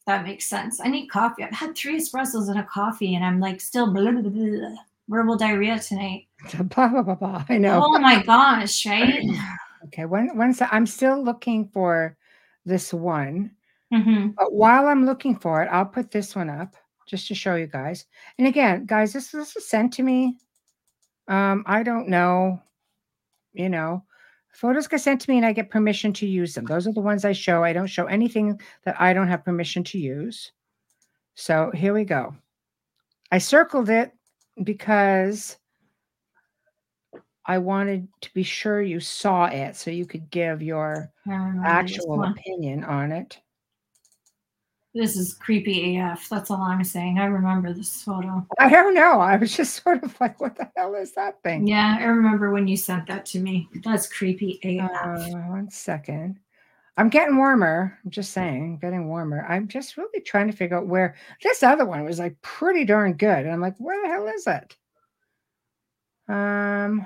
Speaker 3: That makes sense. I need coffee. I've had three espressos and a coffee, and I'm like still blah, blah, blah, verbal diarrhea tonight.
Speaker 2: Blah blah blah blah. I know.
Speaker 3: Oh my gosh, right?
Speaker 2: Okay, one. I'm still looking for this one.
Speaker 3: hmm
Speaker 2: But while I'm looking for it, I'll put this one up just to show you guys. And again, guys, this, this was sent to me. Um, I don't know, you know, photos get sent to me and I get permission to use them. Those are the ones I show. I don't show anything that I don't have permission to use. So here we go. I circled it because I wanted to be sure you saw it so you could give your actual opinion on it.
Speaker 3: This is creepy AF. That's all I'm saying. I remember this photo.
Speaker 2: I don't know. I was just sort of like, what the hell is that thing?
Speaker 3: Yeah, I remember when you sent that to me. That's creepy AF.
Speaker 2: Uh, one second. I'm getting warmer. I'm just saying, getting warmer. I'm just really trying to figure out where this other one was like pretty darn good. And I'm like, where the hell is it? Um.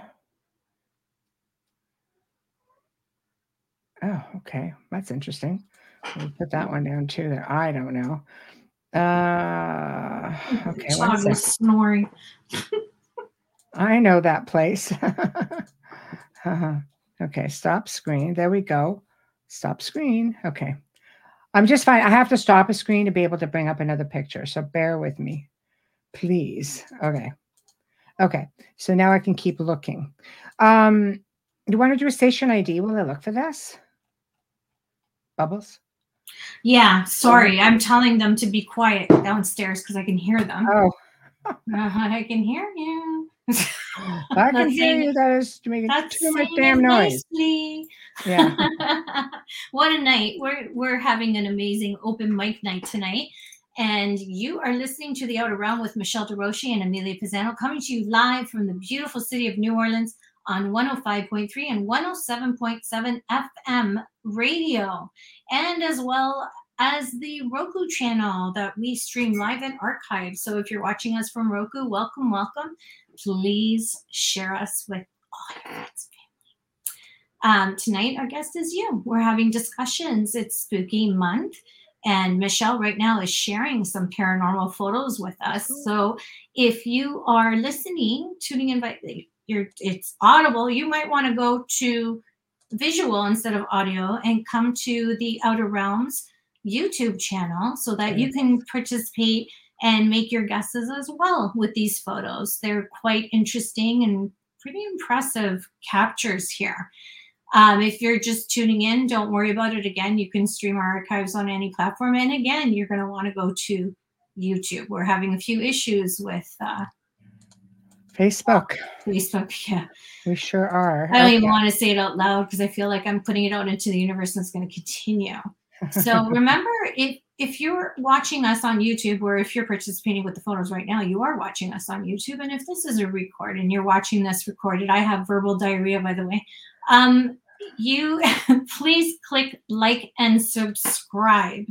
Speaker 2: Oh, okay. That's interesting. We'll put that one down too. There. I don't know. Uh, okay.
Speaker 3: was snoring.
Speaker 2: I know that place. Uh-huh. okay, stop screen. There we go. Stop screen. Okay. I'm just fine. I have to stop a screen to be able to bring up another picture. So bear with me, please. Okay. Okay. So now I can keep looking. Um, do you want to do a station ID? Will I look for this? Bubbles?
Speaker 3: Yeah, sorry. I'm telling them to be quiet downstairs because I can hear them.
Speaker 2: Oh,
Speaker 3: Uh, I can hear you.
Speaker 2: I can hear you. That is making too much damn noise.
Speaker 3: nicely.
Speaker 2: Yeah.
Speaker 3: what a night. We're we're having an amazing open mic night tonight. And you are listening to the Outer Realm with Michelle Desrochers and Amelia Pisano coming to you live from the beautiful city of New Orleans on 105.3 and 107.7 FM radio, and as well as the Roku channel that we stream live and archive. So if you're watching us from Roku, welcome, welcome. Please share us with all your friends family. Um, tonight, our guest is you. We're having discussions. It's spooky month. And Michelle right now is sharing some paranormal photos with us. So if you are listening, tuning in by you're it's audible, you might want to go to visual instead of audio and come to the Outer Realms YouTube channel so that you can participate and make your guesses as well with these photos. They're quite interesting and pretty impressive captures here. Um, if you're just tuning in, don't worry about it. Again, you can stream our archives on any platform. And again, you're going to want to go to YouTube. We're having a few issues with uh,
Speaker 2: Facebook.
Speaker 3: Facebook. Yeah.
Speaker 2: We sure are.
Speaker 3: I don't even want to say it out loud because I feel like I'm putting it out into the universe and it's going to continue. So remember, if if you're watching us on YouTube, or if you're participating with the photos right now, you are watching us on YouTube. And if this is a record and you're watching this recorded, I have verbal diarrhea, by the way. Um, you please click like and subscribe.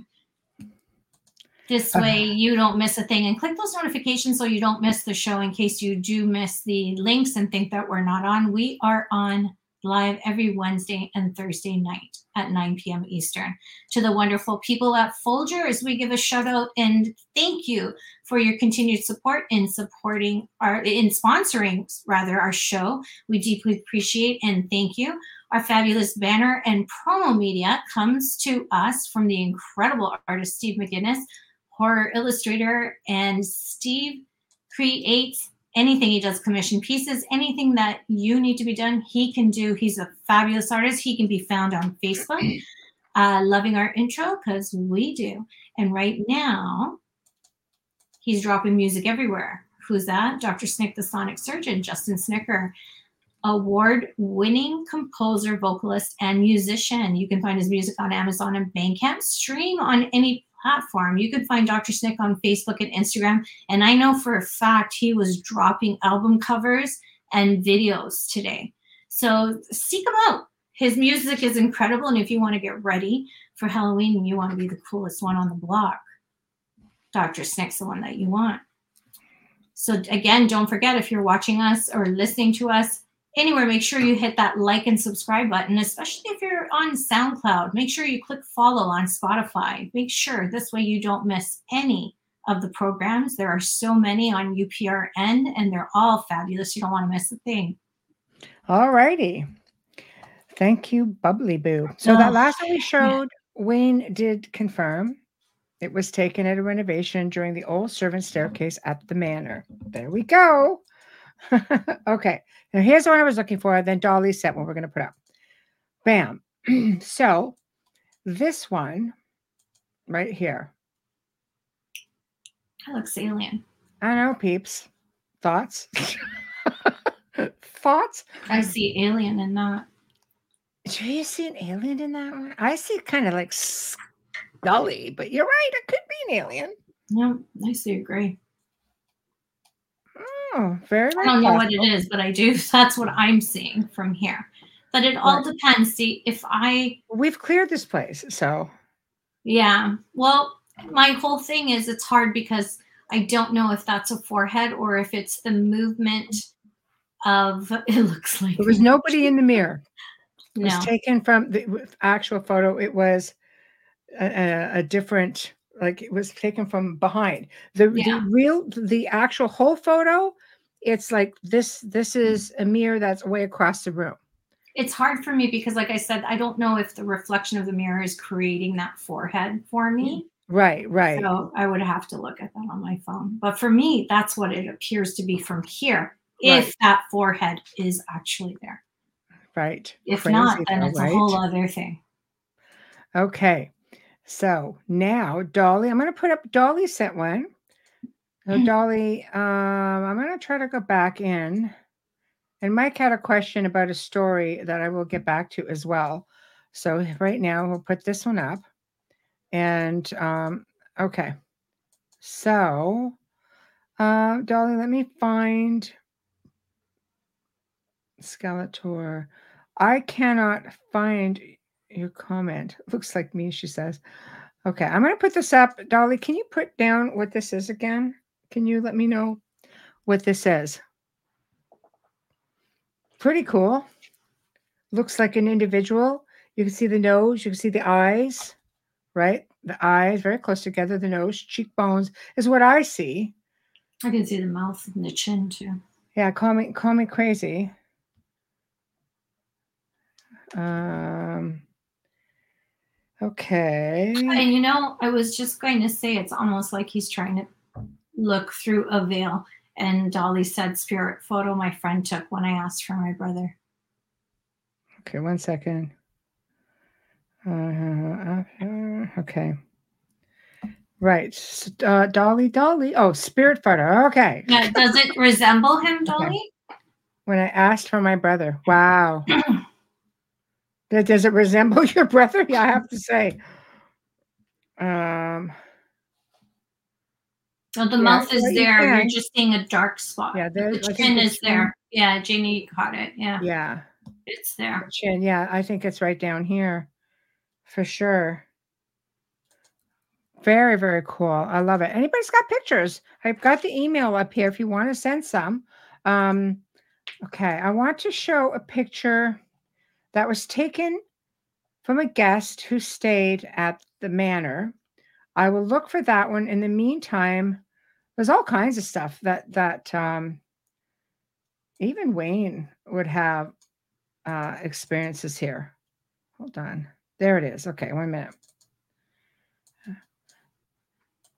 Speaker 3: This way you don't miss a thing and click those notifications so you don't miss the show in case you do miss the links and think that we're not on. We are on live every Wednesday and Thursday night at 9 p.m. Eastern. To the wonderful people at Folgers, we give a shout out and thank you for your continued support in supporting our in sponsoring rather our show. We deeply appreciate and thank you. Our fabulous banner and promo media comes to us from the incredible artist Steve McGinnis, horror illustrator, and Steve creates anything he does commission pieces anything that you need to be done he can do. He's a fabulous artist. He can be found on facebook. Uh, loving our intro because we do. And right now he's dropping music everywhere. Who's that? Dr snick the sonic surgeon justin snicker award winning composer vocalist and musician. You can find his music on amazon and bandcamp. Stream on any platform you can find dr snick on facebook and instagram and I know for a fact he was dropping album covers and videos today. So seek him out. His music is incredible. And if you want to get ready for Halloween and you want to be the coolest one on the block, Dr. Snick's the one that you want. So again, don't forget if you're watching us or listening to us anywhere, make sure you hit that like and subscribe button, especially if you're on SoundCloud. Make sure you click follow on Spotify. Make sure this way you don't miss any of the programs. There are so many on UPRN and they're all fabulous. You don't want to miss a thing.
Speaker 2: All righty. Thank you, Bubbly Boo. So that
Speaker 3: Oh,
Speaker 2: last one we showed, Wayne did confirm it was taken at a renovation during the old servant staircase at the manor. There we go. okay. Now here's the one I was looking for. Then Dolly sent what we're going to put up. Bam. so this one right here.
Speaker 3: That looks alien.
Speaker 2: I know, peeps. Thoughts? Thoughts?
Speaker 3: I see alien in that.
Speaker 2: Do you see an alien in that one? I see kind of like scully, but you're right. It could be an alien.
Speaker 3: No, I see a gray.
Speaker 2: Oh, very,
Speaker 3: I don't know what it is, but I do. That's what I'm seeing from here. But it all depends. See, if I
Speaker 2: We've cleared this place, so
Speaker 3: Yeah. Well, my whole thing is it's hard because I don't know if that's a forehead or if it's the movement of it looks like
Speaker 2: there was nobody in the mirror. It was taken from the actual photo. It was a, a, a different, like it was taken from behind. The,
Speaker 3: Yeah.
Speaker 2: the real, the actual whole photo. It's like this. This is a mirror that's way across the room.
Speaker 3: It's hard for me because like I said, I don't know if the reflection of the mirror is creating that forehead for me. Mm.
Speaker 2: Right, right.
Speaker 3: So I would have to look at that on my phone. But for me, that's what it appears to be from here.
Speaker 2: Right.
Speaker 3: If that forehead is actually there.
Speaker 2: Right.
Speaker 3: If
Speaker 2: Crazy
Speaker 3: not, then
Speaker 2: though,
Speaker 3: it's
Speaker 2: right?
Speaker 3: a whole other thing.
Speaker 2: Okay. So now Dolly, I'm going to put up Dolly sent one. So Dolly, um, I'm gonna try to go back in. And Mike had a question about a story that I will get back to as well. So right now we'll put this one up. And um, okay. So uh Dolly, let me find Skeletor. I cannot find your comment. Looks like me, she says. Okay, I'm going to put this up. Dolly, can you put down what this is again? Can you let me know what this is? Pretty cool. Looks like an individual. You can see the nose, you can see the eyes, right? The eyes very close together, the nose, cheekbones is what I see.
Speaker 3: I can see the mouth and the chin too.
Speaker 2: Yeah, call me call me crazy. Um okay.
Speaker 3: And you know, I was just going to say it's almost like he's trying to look through a veil. And Dolly said, Spirit photo my friend took when I asked for my brother.
Speaker 2: Okay, one second. Uh, okay. Right. Uh, Dolly, Dolly. Oh, spirit photo. Okay.
Speaker 3: Now, does it resemble him,
Speaker 2: Okay.
Speaker 3: Dolly?
Speaker 2: When I asked for my brother. Wow. That- Does it resemble your brother? Yeah, I have to say. Um,
Speaker 3: Oh, the
Speaker 2: Yeah,
Speaker 3: mouth is
Speaker 2: well, you
Speaker 3: there. You're just seeing a dark spot.
Speaker 2: Yeah, there-
Speaker 3: the chin
Speaker 2: the
Speaker 3: is there. Yeah, Jamie caught it. Yeah,
Speaker 2: yeah.
Speaker 3: it's there.
Speaker 2: Chin. Yeah, I think it's right down here for sure. Very, very cool. I love it. Anybody's got pictures? I've got the email up here if you want to send some. Um, okay, I want to show a picture that was taken from a guest who stayed at the manor. I will look for that one. In the meantime, there's all kinds of stuff that that um, even Wayne would have uh, experiences here. Hold on. There it is. Okay, one minute.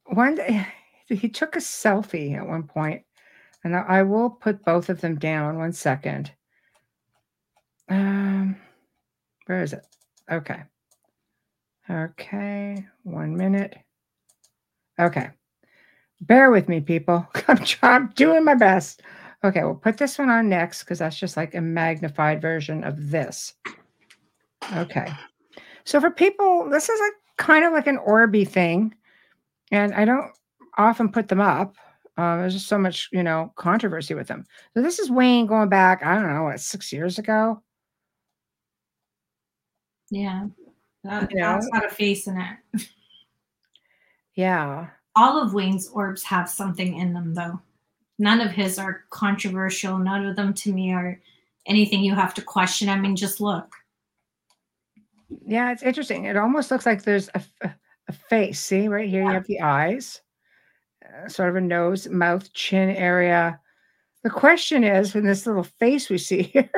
Speaker 2: One day, he took a selfie at one point, and I, I will put both of them down. One second. Um, where is it? Okay. Okay, one minute. Okay. Bear with me, people. I'm, trying, I'm doing my best. Okay, we'll put this one on next because that's just like a magnified version of this. Okay. So for people, this is like kind of like an Orby thing. And I don't often put them up. Uh, there's just so much, you know, controversy with them. So this is Wayne going back, I don't know, what, six years ago?
Speaker 3: Yeah, that,
Speaker 2: You know?
Speaker 3: that's got a face in it.
Speaker 2: Yeah.
Speaker 3: All of Wayne's orbs have something in them, though. None of his are controversial. None of them, to me, are anything you have to question. I mean, just look.
Speaker 2: Yeah, it's interesting. It almost looks like there's a, a face. See, right here, you have the eyes, uh, sort of a nose, mouth, chin area. The question is, in this little face we see here,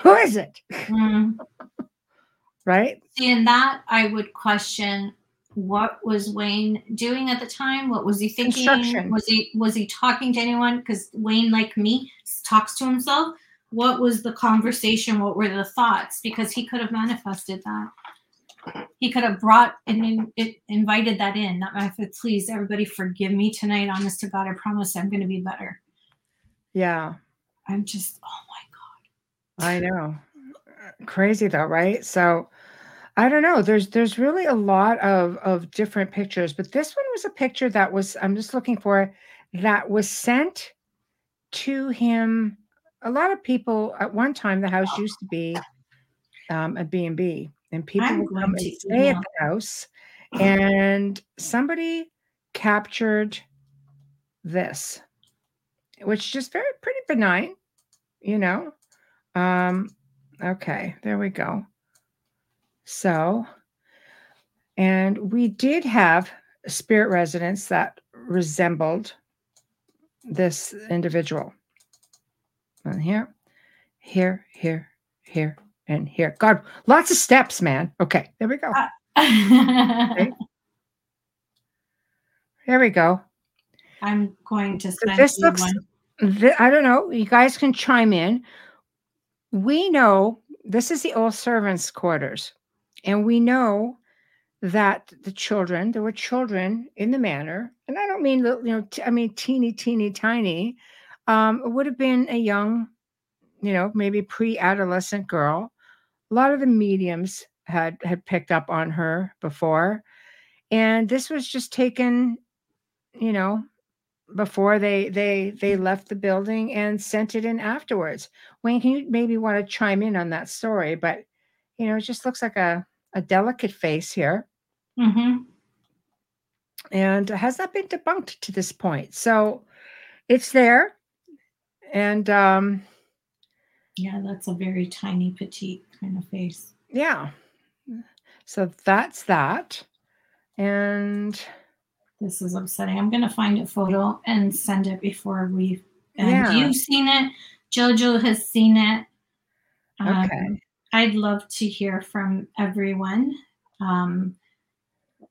Speaker 2: who is it?
Speaker 3: Mm.
Speaker 2: Right?
Speaker 3: In that, I would question what was Wayne doing at the time. What was he thinking? Was he was he talking to anyone? Because Wayne, like me, talks to himself. What was the conversation? What were the thoughts? Because he could have manifested that. He could have brought and in, it invited that in. Not if it please everybody forgive me tonight. Honest to God, I promise I'm going to be better.
Speaker 2: Yeah,
Speaker 3: I'm just oh my God.
Speaker 2: I know. Crazy though, right? So I don't know. There's there's really a lot of of different pictures, but this one was a picture that was I'm just looking for it, that was sent to him. A lot of people at one time the house used to be um, a B and B, and people
Speaker 3: I'm
Speaker 2: would come and stay at the house, and somebody captured this, which is just very pretty benign, you know. Um, okay, there we go. So, and we did have a spirit residents that resembled this individual. And here, here, here, here, and here. God, lots of steps, man. Okay, there we go.
Speaker 3: Uh, God.
Speaker 2: There we go.
Speaker 3: I'm going to
Speaker 2: So this
Speaker 3: you
Speaker 2: looks,
Speaker 3: one.
Speaker 2: th- I don't know. You guys can chime in. We know this is the old servants' quarters, and we know that the children, there were children in the manor and I don't mean you know t- I mean teeny teeny tiny. Um, it would have been a young, you know, maybe pre-adolescent girl. A lot of the mediums had had picked up on her before, and this was just taken, you know, before they they they left the building and sent it in afterwards. Wayne, can you maybe want to chime in on that story? But you know, it just looks like a a delicate face here
Speaker 3: Mm-hmm.
Speaker 2: and has that been debunked to this point. So it's there. And um,
Speaker 3: Yeah, that's a very tiny, petite kind of face.
Speaker 2: yeah, so that's that. And
Speaker 3: This is upsetting. I'm gonna find a photo and send it before we. And
Speaker 2: Yeah.
Speaker 3: you've seen it. Jojo has seen it. Um,
Speaker 2: okay,
Speaker 3: I'd love to hear from everyone. Um,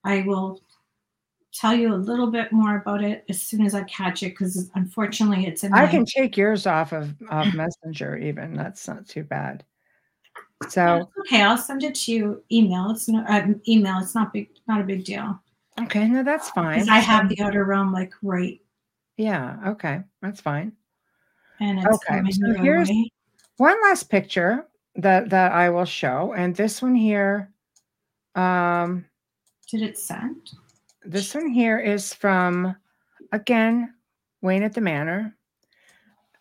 Speaker 3: I will tell you a little bit more about it as soon as I catch it because unfortunately it's in
Speaker 2: I
Speaker 3: my
Speaker 2: can take yours off of, of Messenger, even. That's not too bad. So,
Speaker 3: okay. I'll send it to you email. It's not uh, email. It's not big, not a big deal
Speaker 2: okay, no, that's fine.
Speaker 3: because I have the outer realm like right,
Speaker 2: yeah, okay, that's fine.
Speaker 3: and it's
Speaker 2: Okay, so here's-
Speaker 3: way.
Speaker 2: One last picture that that I will show, and this one here, um,
Speaker 3: Did it send?
Speaker 2: This one here is from, again, Wayne at the Manor.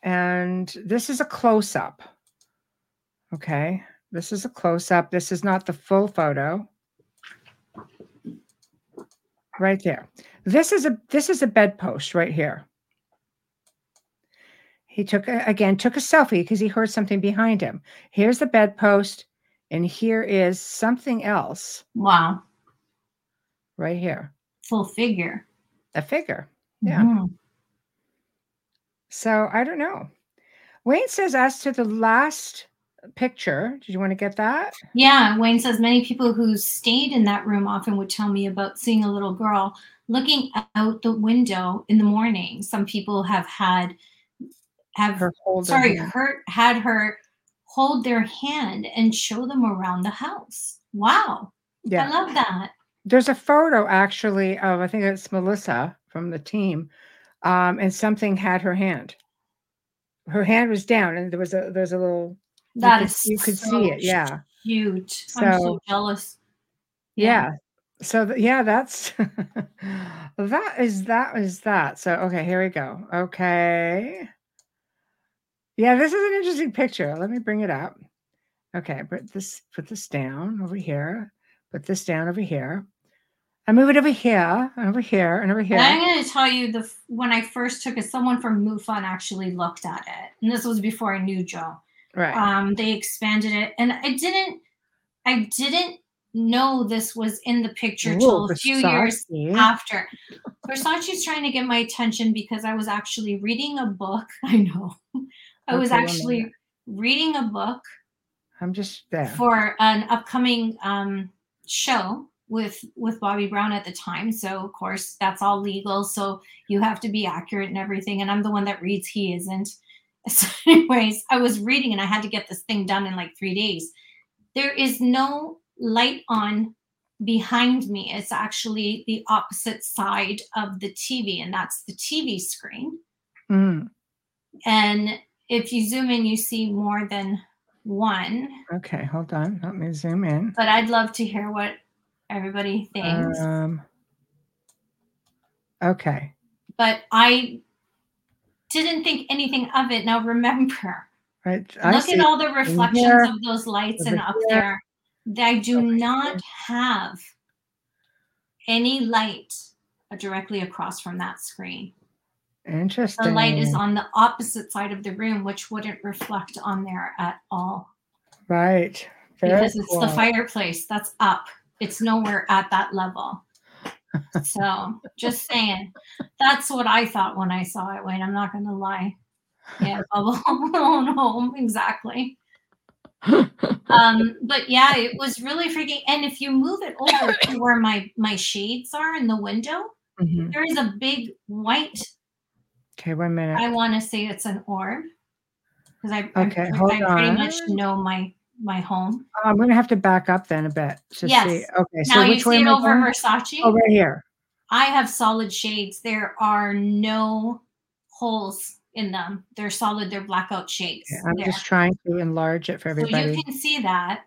Speaker 2: And this is a close up. Okay. This is a close up. This is not the full photo. Right there. This is a this is a bedpost right here. He took a, again took a selfie because he heard something behind him. Here's the bedpost, and here is something else
Speaker 3: Wow,
Speaker 2: right here.
Speaker 3: full figure.
Speaker 2: A figure. Yeah.
Speaker 3: Mhm.
Speaker 2: So I don't know. Wayne says, as to the last picture, did you want to get that?
Speaker 3: Yeah, Wayne says many people who stayed in that room often would tell me about seeing a little girl looking out the window in the morning. Some people have had have
Speaker 2: Her hold.
Speaker 3: sorry, her had her hold their hand and show them around the house. Wow.
Speaker 2: Yeah.
Speaker 3: I love that.
Speaker 2: There's a photo actually of, I think it's Melissa from the team, um, and something had her hand. Her hand was down, and there was a there's a little. You
Speaker 3: That
Speaker 2: could-
Speaker 3: is
Speaker 2: you could
Speaker 3: so
Speaker 2: see it. Yeah.
Speaker 3: Cute. I'm so
Speaker 2: So-
Speaker 3: jealous.
Speaker 2: Yeah. So th- yeah, that's that is that is that. So okay, here we go. Okay. Yeah, this is an interesting picture. Let me bring it up. Okay, put this put this down over here. Put this down over here. I move it over here, and over here, and over here.
Speaker 3: And I'm going to tell you the when I first took it, someone from MUFON actually looked at it, and this was before I knew Joe.
Speaker 2: Right.
Speaker 3: um, they expanded it and i didn't i didn't know this was in the picture till
Speaker 2: Ooh,
Speaker 3: a few years after versace's trying to get my attention because i was actually reading a book i know i was
Speaker 2: Okay, one
Speaker 3: actually reading a book
Speaker 2: I'm just there.
Speaker 3: for an upcoming um, show with with Bobby Brown at the time. So of course that's all legal. So you have to be accurate and everything. And I'm the one that reads. He isn't. So anyways, I was reading and I had to get this thing done in like three days. There is no light on behind me. It's actually the opposite side of the TV, and that's the TV screen.
Speaker 2: Mm,
Speaker 3: And if you zoom in, you see more than one.
Speaker 2: okay, hold on. Let me zoom in.
Speaker 3: but I'd love to hear what everybody thinks.
Speaker 2: Um, okay.
Speaker 3: but I didn't think anything of it. Now remember,
Speaker 2: Right. I
Speaker 3: look at all the reflections
Speaker 2: here,
Speaker 3: of those lights and up
Speaker 2: here,
Speaker 3: there. I do
Speaker 2: over
Speaker 3: not have any light directly across from that screen.
Speaker 2: Interesting.
Speaker 3: The light is on the opposite side of the room, which wouldn't reflect on there at all
Speaker 2: Right. Very
Speaker 3: because it's the fireplace that's up. It's nowhere at that level. So just saying, that's what I thought when I saw it. Wayne, I'm not going to lie. Yeah, bubble blown home exactly. Um, but yeah, it was really freaking. And if you move it over to where my my shades are in the window,
Speaker 2: Mhm.
Speaker 3: there is a big white.
Speaker 2: Okay, one minute.
Speaker 3: I want to say it's an orb because I
Speaker 2: Okay,
Speaker 3: pre-
Speaker 2: hold
Speaker 3: I pretty much know my my home.
Speaker 2: I'm going to have to back up then a bit to see.
Speaker 3: Yes.
Speaker 2: Okay, so
Speaker 3: now you
Speaker 2: which way
Speaker 3: see
Speaker 2: am
Speaker 3: over? Versace.
Speaker 2: Oh, over here.
Speaker 3: I have solid shades. There are no holes in them. They're solid. They're blackout shades.
Speaker 2: Yeah, I'm
Speaker 3: there.
Speaker 2: just trying to enlarge it for
Speaker 3: so
Speaker 2: everybody.
Speaker 3: you can see that.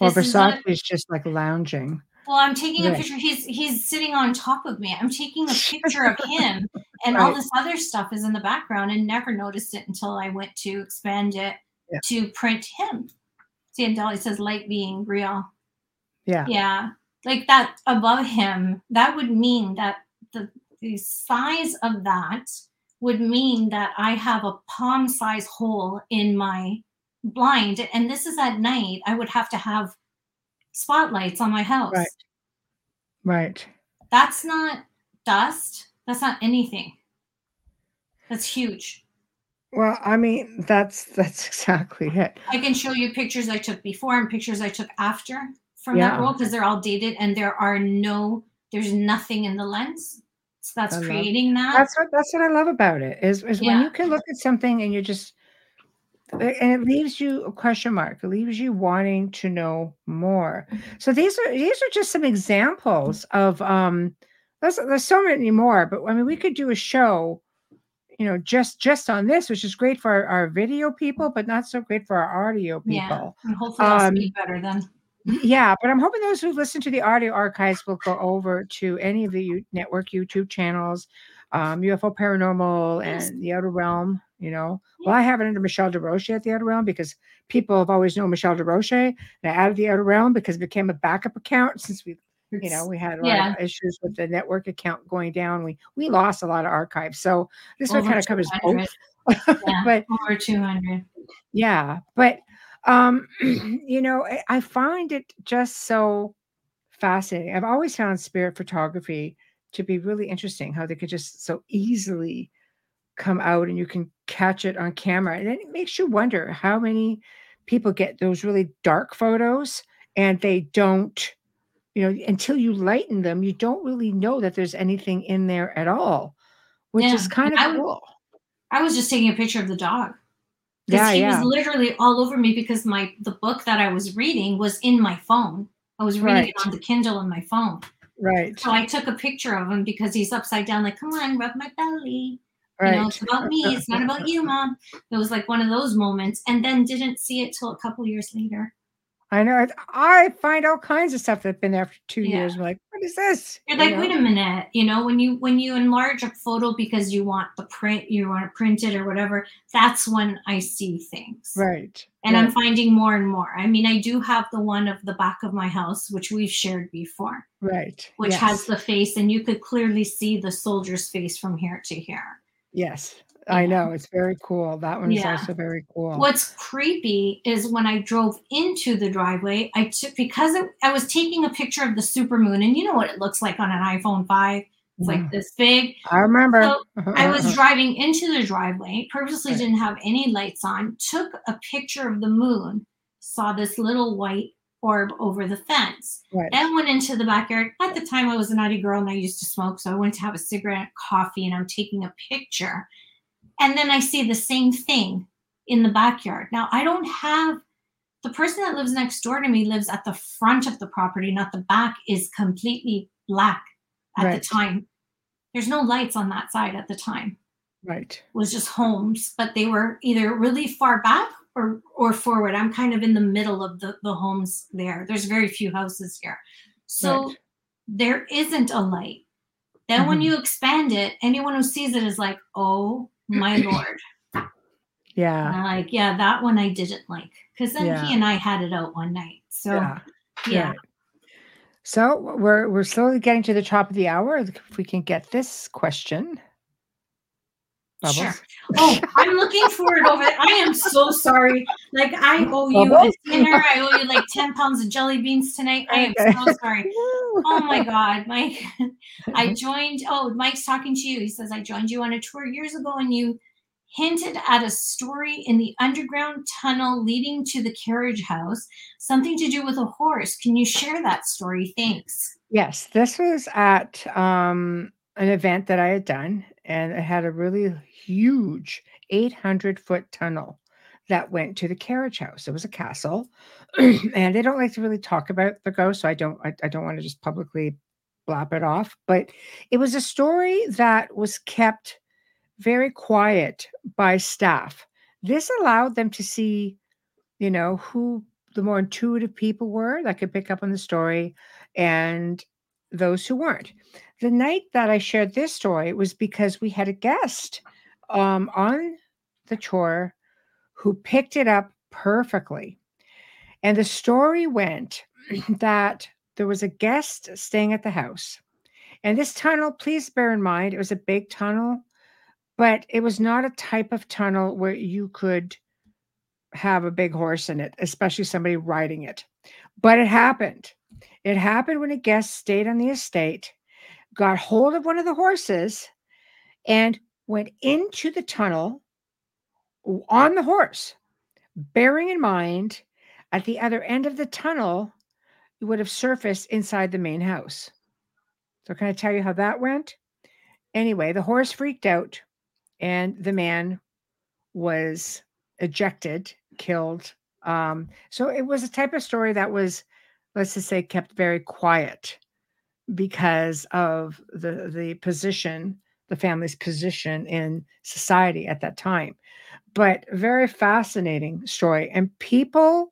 Speaker 2: well,
Speaker 3: This is not
Speaker 2: Versace is just like lounging.
Speaker 3: Well, I'm taking a picture. He's he's sitting on top of me. I'm taking a picture of him, and all this other stuff is in the background, and never noticed it until I went to expand it
Speaker 2: Yeah.
Speaker 3: to print him. See, and Dolly says light being real.
Speaker 2: Yeah.
Speaker 3: Yeah, like that above him. That would mean that the the size of that would mean that I have a palm size hole in my blind, and this is at night. I would have to have spotlights on my house.
Speaker 2: Right. Right.
Speaker 3: That's not dust. That's not anything. That's huge.
Speaker 2: Well, I mean, that's that's exactly it.
Speaker 3: I can show you pictures I took before and pictures I took after from that
Speaker 2: Yeah.
Speaker 3: roll because they're all dated and there are no, there's nothing in the lens. So that's
Speaker 2: love-
Speaker 3: creating that.
Speaker 2: That's what that's what I love about it is is when you can look at something and you just and it leaves you a question mark. It leaves you wanting to know more. So these are these are just some examples of um there's there's so many more, but I mean we could do a show, you know, just just on this, which is great for our, our video people, but not so great for our audio people.
Speaker 3: yeah. And hopefully I'll
Speaker 2: Um,
Speaker 3: speak better then.
Speaker 2: Yeah, but I'm hoping those who listen to the audio archives will go over to any of the U- network YouTube channels, um, UFO Paranormal and the Outer Realm. You know, well, I have it under Michelle Desrochers at the Outer Realm because people have always known Michelle Desrochers, and I added the Outer Realm because it became a backup account since we, you know, we had a lot
Speaker 3: Yeah.
Speaker 2: of issues with the network account going down. We we lost a lot of archives, so this one kind of covers both.
Speaker 3: Yeah,
Speaker 2: but
Speaker 3: over 200.
Speaker 2: yeah but um you know I, I find it just so fascinating i've always found spirit photography to be really interesting how they could just so easily come out and you can catch it on camera and then it makes you wonder how many people get those really dark photos and they don't you know until you lighten them you don't really know that there's anything in there at all which
Speaker 3: Yeah,
Speaker 2: is kind of
Speaker 3: I
Speaker 2: cool
Speaker 3: I was just taking a picture of the dog. Because
Speaker 2: yeah
Speaker 3: he
Speaker 2: yeah
Speaker 3: was literally all over me because my the book that I was reading was in my phone. I was reading it on the Kindle on my phone.
Speaker 2: right
Speaker 3: So I took a picture of him because he's upside down, like, come on, rub my belly.
Speaker 2: right
Speaker 3: You know, it's about me. It's not about you, mom. It was like one of those moments, and then didn't see it till a couple years later.
Speaker 2: I know. I find all kinds of stuff that's been there for two
Speaker 3: Yeah.
Speaker 2: years. I'm like, what is this?
Speaker 3: You're
Speaker 2: You
Speaker 3: like,
Speaker 2: know?
Speaker 3: wait a minute. You know, when you when you enlarge a photo because you want the print, you want to print it or whatever. That's when I see things.
Speaker 2: Right.
Speaker 3: And
Speaker 2: right,
Speaker 3: I'm finding more and more. I mean, I do have the one of the back of my house, which we've shared before,
Speaker 2: right.
Speaker 3: which
Speaker 2: yes.
Speaker 3: has the face, and you could clearly see the soldier's face from here to here.
Speaker 2: Yes. I know. It's very cool. That one is
Speaker 3: Yeah.
Speaker 2: also very cool.
Speaker 3: What's creepy is when I drove into the driveway, I took because it, I was taking a picture of the super moon, and you know what it looks like on an iPhone 5. It's like this big.
Speaker 2: I remember.
Speaker 3: So I was driving into the driveway, purposely
Speaker 2: Right.
Speaker 3: didn't have any lights on, took a picture of the moon, saw this little white orb over the fence.
Speaker 2: right.
Speaker 3: Then went into the backyard. At the time, I was a naughty girl and I used to smoke. So I went to have a cigarette, coffee, and I'm taking a picture. And then I see the same thing in the backyard. Now, I don't have the person that lives next door to me lives at the front of the property, not the back, is completely black at
Speaker 2: Right.
Speaker 3: the time. There's no lights on that side at the time.
Speaker 2: right.
Speaker 3: It was just homes, but they were either really far back or or forward. I'm kind of in the middle of the, the homes there. There's very few houses here. So
Speaker 2: Right.
Speaker 3: there isn't a light. Then when
Speaker 2: Mhm.
Speaker 3: you expand it, anyone who sees it is like, oh my lord.
Speaker 2: Yeah.
Speaker 3: Like, yeah, that one I didn't like. Because then
Speaker 2: Yeah.
Speaker 3: he and I had it out one night. So
Speaker 2: yeah.
Speaker 3: yeah.
Speaker 2: right. So we're we're slowly getting to the top of the hour. If we can get this question. Bubbles.
Speaker 3: Sure. Oh, I'm looking forward over there. I am so sorry. Like I owe you a dinner. I owe you like 10 pounds of jelly beans tonight. I am
Speaker 2: Okay.
Speaker 3: so sorry. Oh my God, Mike. I joined. Oh, Mike's talking to you. He says, I joined you on a tour years ago and you hinted at a story in the underground tunnel leading to the carriage house, something to do with a horse. Can you share that story? Thanks.
Speaker 2: Yes, this was at um, an event that I had done, and it had a really huge 800 foot tunnel that went to the carriage house. It was a castle, and they don't like to really talk about the ghost, so I don't. I, I don't want to just publicly blop it off. But it was a story that was kept very quiet by staff. This allowed them to see, you know, who the more intuitive people were that could pick up on the story and those who weren't. The night that I shared this story was because we had a guest um, on the tour who picked it up perfectly. And the story went that there was a guest staying at the house. And this tunnel, please bear in mind, it was a big tunnel, but it was not a type of tunnel where you could have a big horse in it, especially somebody riding it. But it happened. It happened when a guest stayed on the estate, got hold of one of the horses, and went into the tunnel on the horse, bearing in mind at the other end of the tunnel, you would have surfaced inside the main house. So, can I tell you how that went? Anyway, the horse freaked out and the man was ejected, killed. Um, so, it was a type of story that was, let's just say, kept very quiet because of the the position the family's position in society at that time. But very fascinating story and people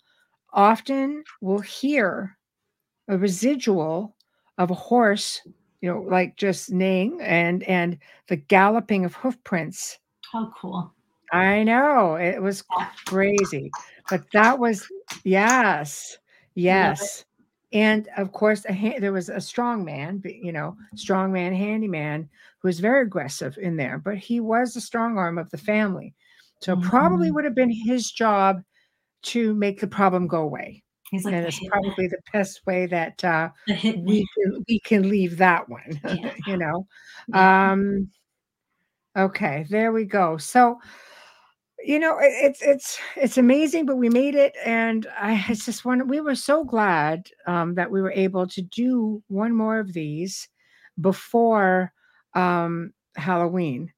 Speaker 2: often will hear a residual of a horse you know like just neighing and and the galloping of hoof prints.
Speaker 3: How cool.
Speaker 2: I know it was crazy but that was yes yes and of course ha- there was a strong man you know strong man handyman who was very aggressive in there but he was the strong arm of the family. So mm-hmm. probably would have been his job to make the problem go away.
Speaker 3: He's like
Speaker 2: and it's probably the best way that uh, we can, we can leave that one yeah. you know? Um okay there we go. So you know it's it's it's amazing but we made it and i it's just one we were so glad um, that we were able to do one more of these before um, halloween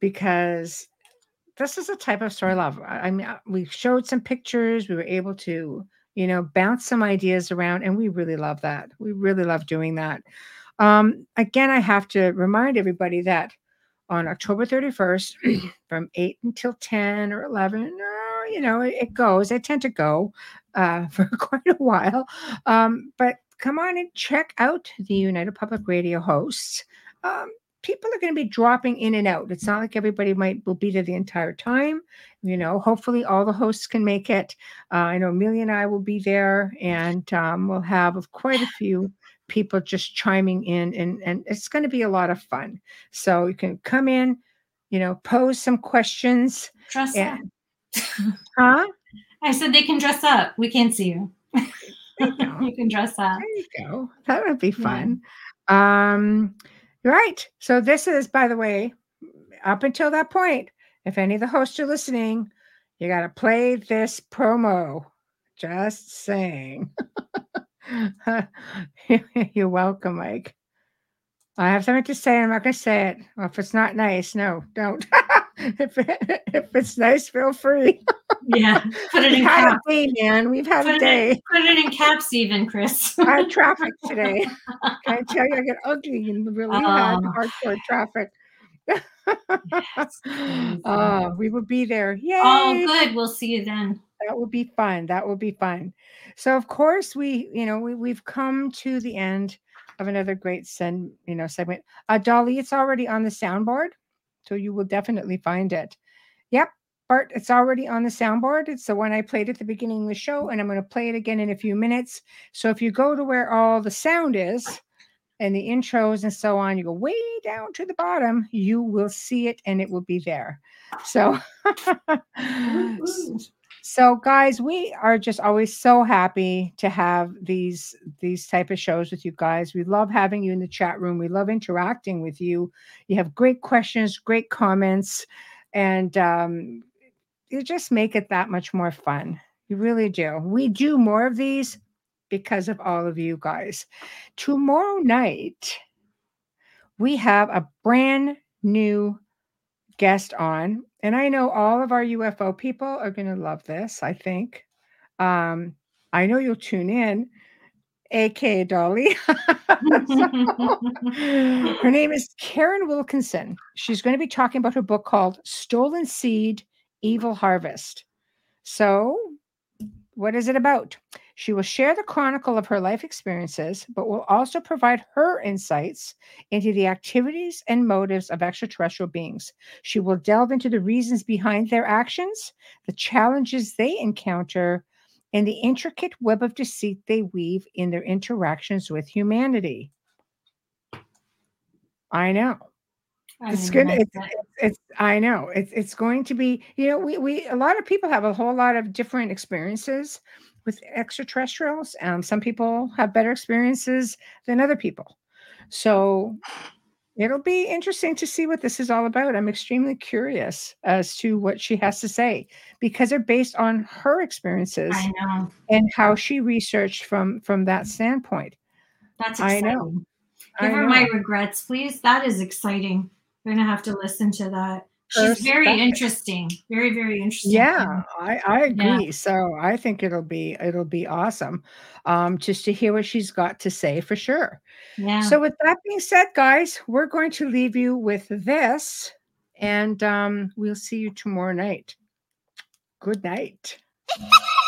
Speaker 2: because this is a type of story I love. I mean uh, we showed some pictures we were able to you know bounce some ideas around and we really love that. We really love doing that. Um, again i have to remind everybody that on October 31st from 8 until 10 or 11. Uh, you know, it, it, goes. I tend to go uh, for quite a while. Um, but come on and check out the United Public Radio hosts. Um, people are going to be dropping in and out. It's not like everybody might will be there the entire time. You know, hopefully all the hosts can make it. Uh, I know Amelia and I will be there, and um, we'll have quite a few people just chiming in and and it's going to be a lot of fun. So you can come in you know pose some questions
Speaker 3: dress and,
Speaker 2: up. Huh?
Speaker 3: I said they can dress up. We can't see you. You can dress up.
Speaker 2: There you go. That would be fun. Yeah. um right. So this is by the way up until that point if any of the hosts are listening you got to play this promo. Just saying You're welcome, Mike. I have something to say. I'm not going to say it. Well, if it's not nice, no, don't. if, it, if it's nice, feel free.
Speaker 3: yeah, put it in caps.
Speaker 2: Day, man. We've had
Speaker 3: put
Speaker 2: a day.
Speaker 3: In, put it in caps, even, Chris.
Speaker 2: I had traffic today. Can I tell you, I get ugly in the really um, hardcore traffic. yes, uh, we will be there. Yay!
Speaker 3: Oh, good. We'll see you then.
Speaker 2: That will be fun. That will be fun. So of course we, you know, we, we've come to the end of another great send, you know, segment. Uh Dolly, it's already on the soundboard. So you will definitely find it. Yep. Bart, it's already on the soundboard. It's the one I played at the beginning of the show, and I'm going to play it again in a few minutes. So if you go to where all the sound is and the intros and so on, you go way down to the bottom, you will see it and it will be there. So so guys we are just always so happy to have these these type of shows with you guys. We love having you in the chat room. We love interacting with you. You have great questions great comments and um, you just make it that much more fun. You really do. We do more of these because of all of you guys. Tomorrow night we have a brand new guest on and I know all of our UFO people are going to love this, I think. Um, I know you'll tune in. aka Dolly. her name is Karen Wilkinson. She's going to be talking about her book called Stolen Seed Evil Harvest. So, what is it about? She will share the chronicle of her life experiences, but will also provide her insights into the activities and motives of extraterrestrial beings. She will delve into the reasons behind their actions, the challenges they encounter, and the intricate web of deceit they weave in their interactions with humanity. I know.
Speaker 3: I
Speaker 2: It's good. It's, it's, it's I know. It's it's going to be, you know, we we a lot of people have a whole lot of different experiences with extraterrestrials. Um, some people have better experiences than other people. So it'll be interesting to see what this is all about. I'm extremely curious as to what she has to say because they're based on her experiences
Speaker 3: I know.
Speaker 2: and how she researched from from that standpoint.
Speaker 3: That's
Speaker 2: I know.
Speaker 3: Give
Speaker 2: I
Speaker 3: her my regrets, please. That is exciting. We're gonna have to listen to that. She's very
Speaker 2: back-
Speaker 3: interesting. Very, very interesting.
Speaker 2: Yeah, I, I
Speaker 3: Yeah.
Speaker 2: agree. So I think it'll be it'll be awesome um, just to hear what she's got to say for sure.
Speaker 3: Yeah.
Speaker 2: So with that being said, guys, we're going to leave you with this, and um, we'll see you tomorrow night. Good night.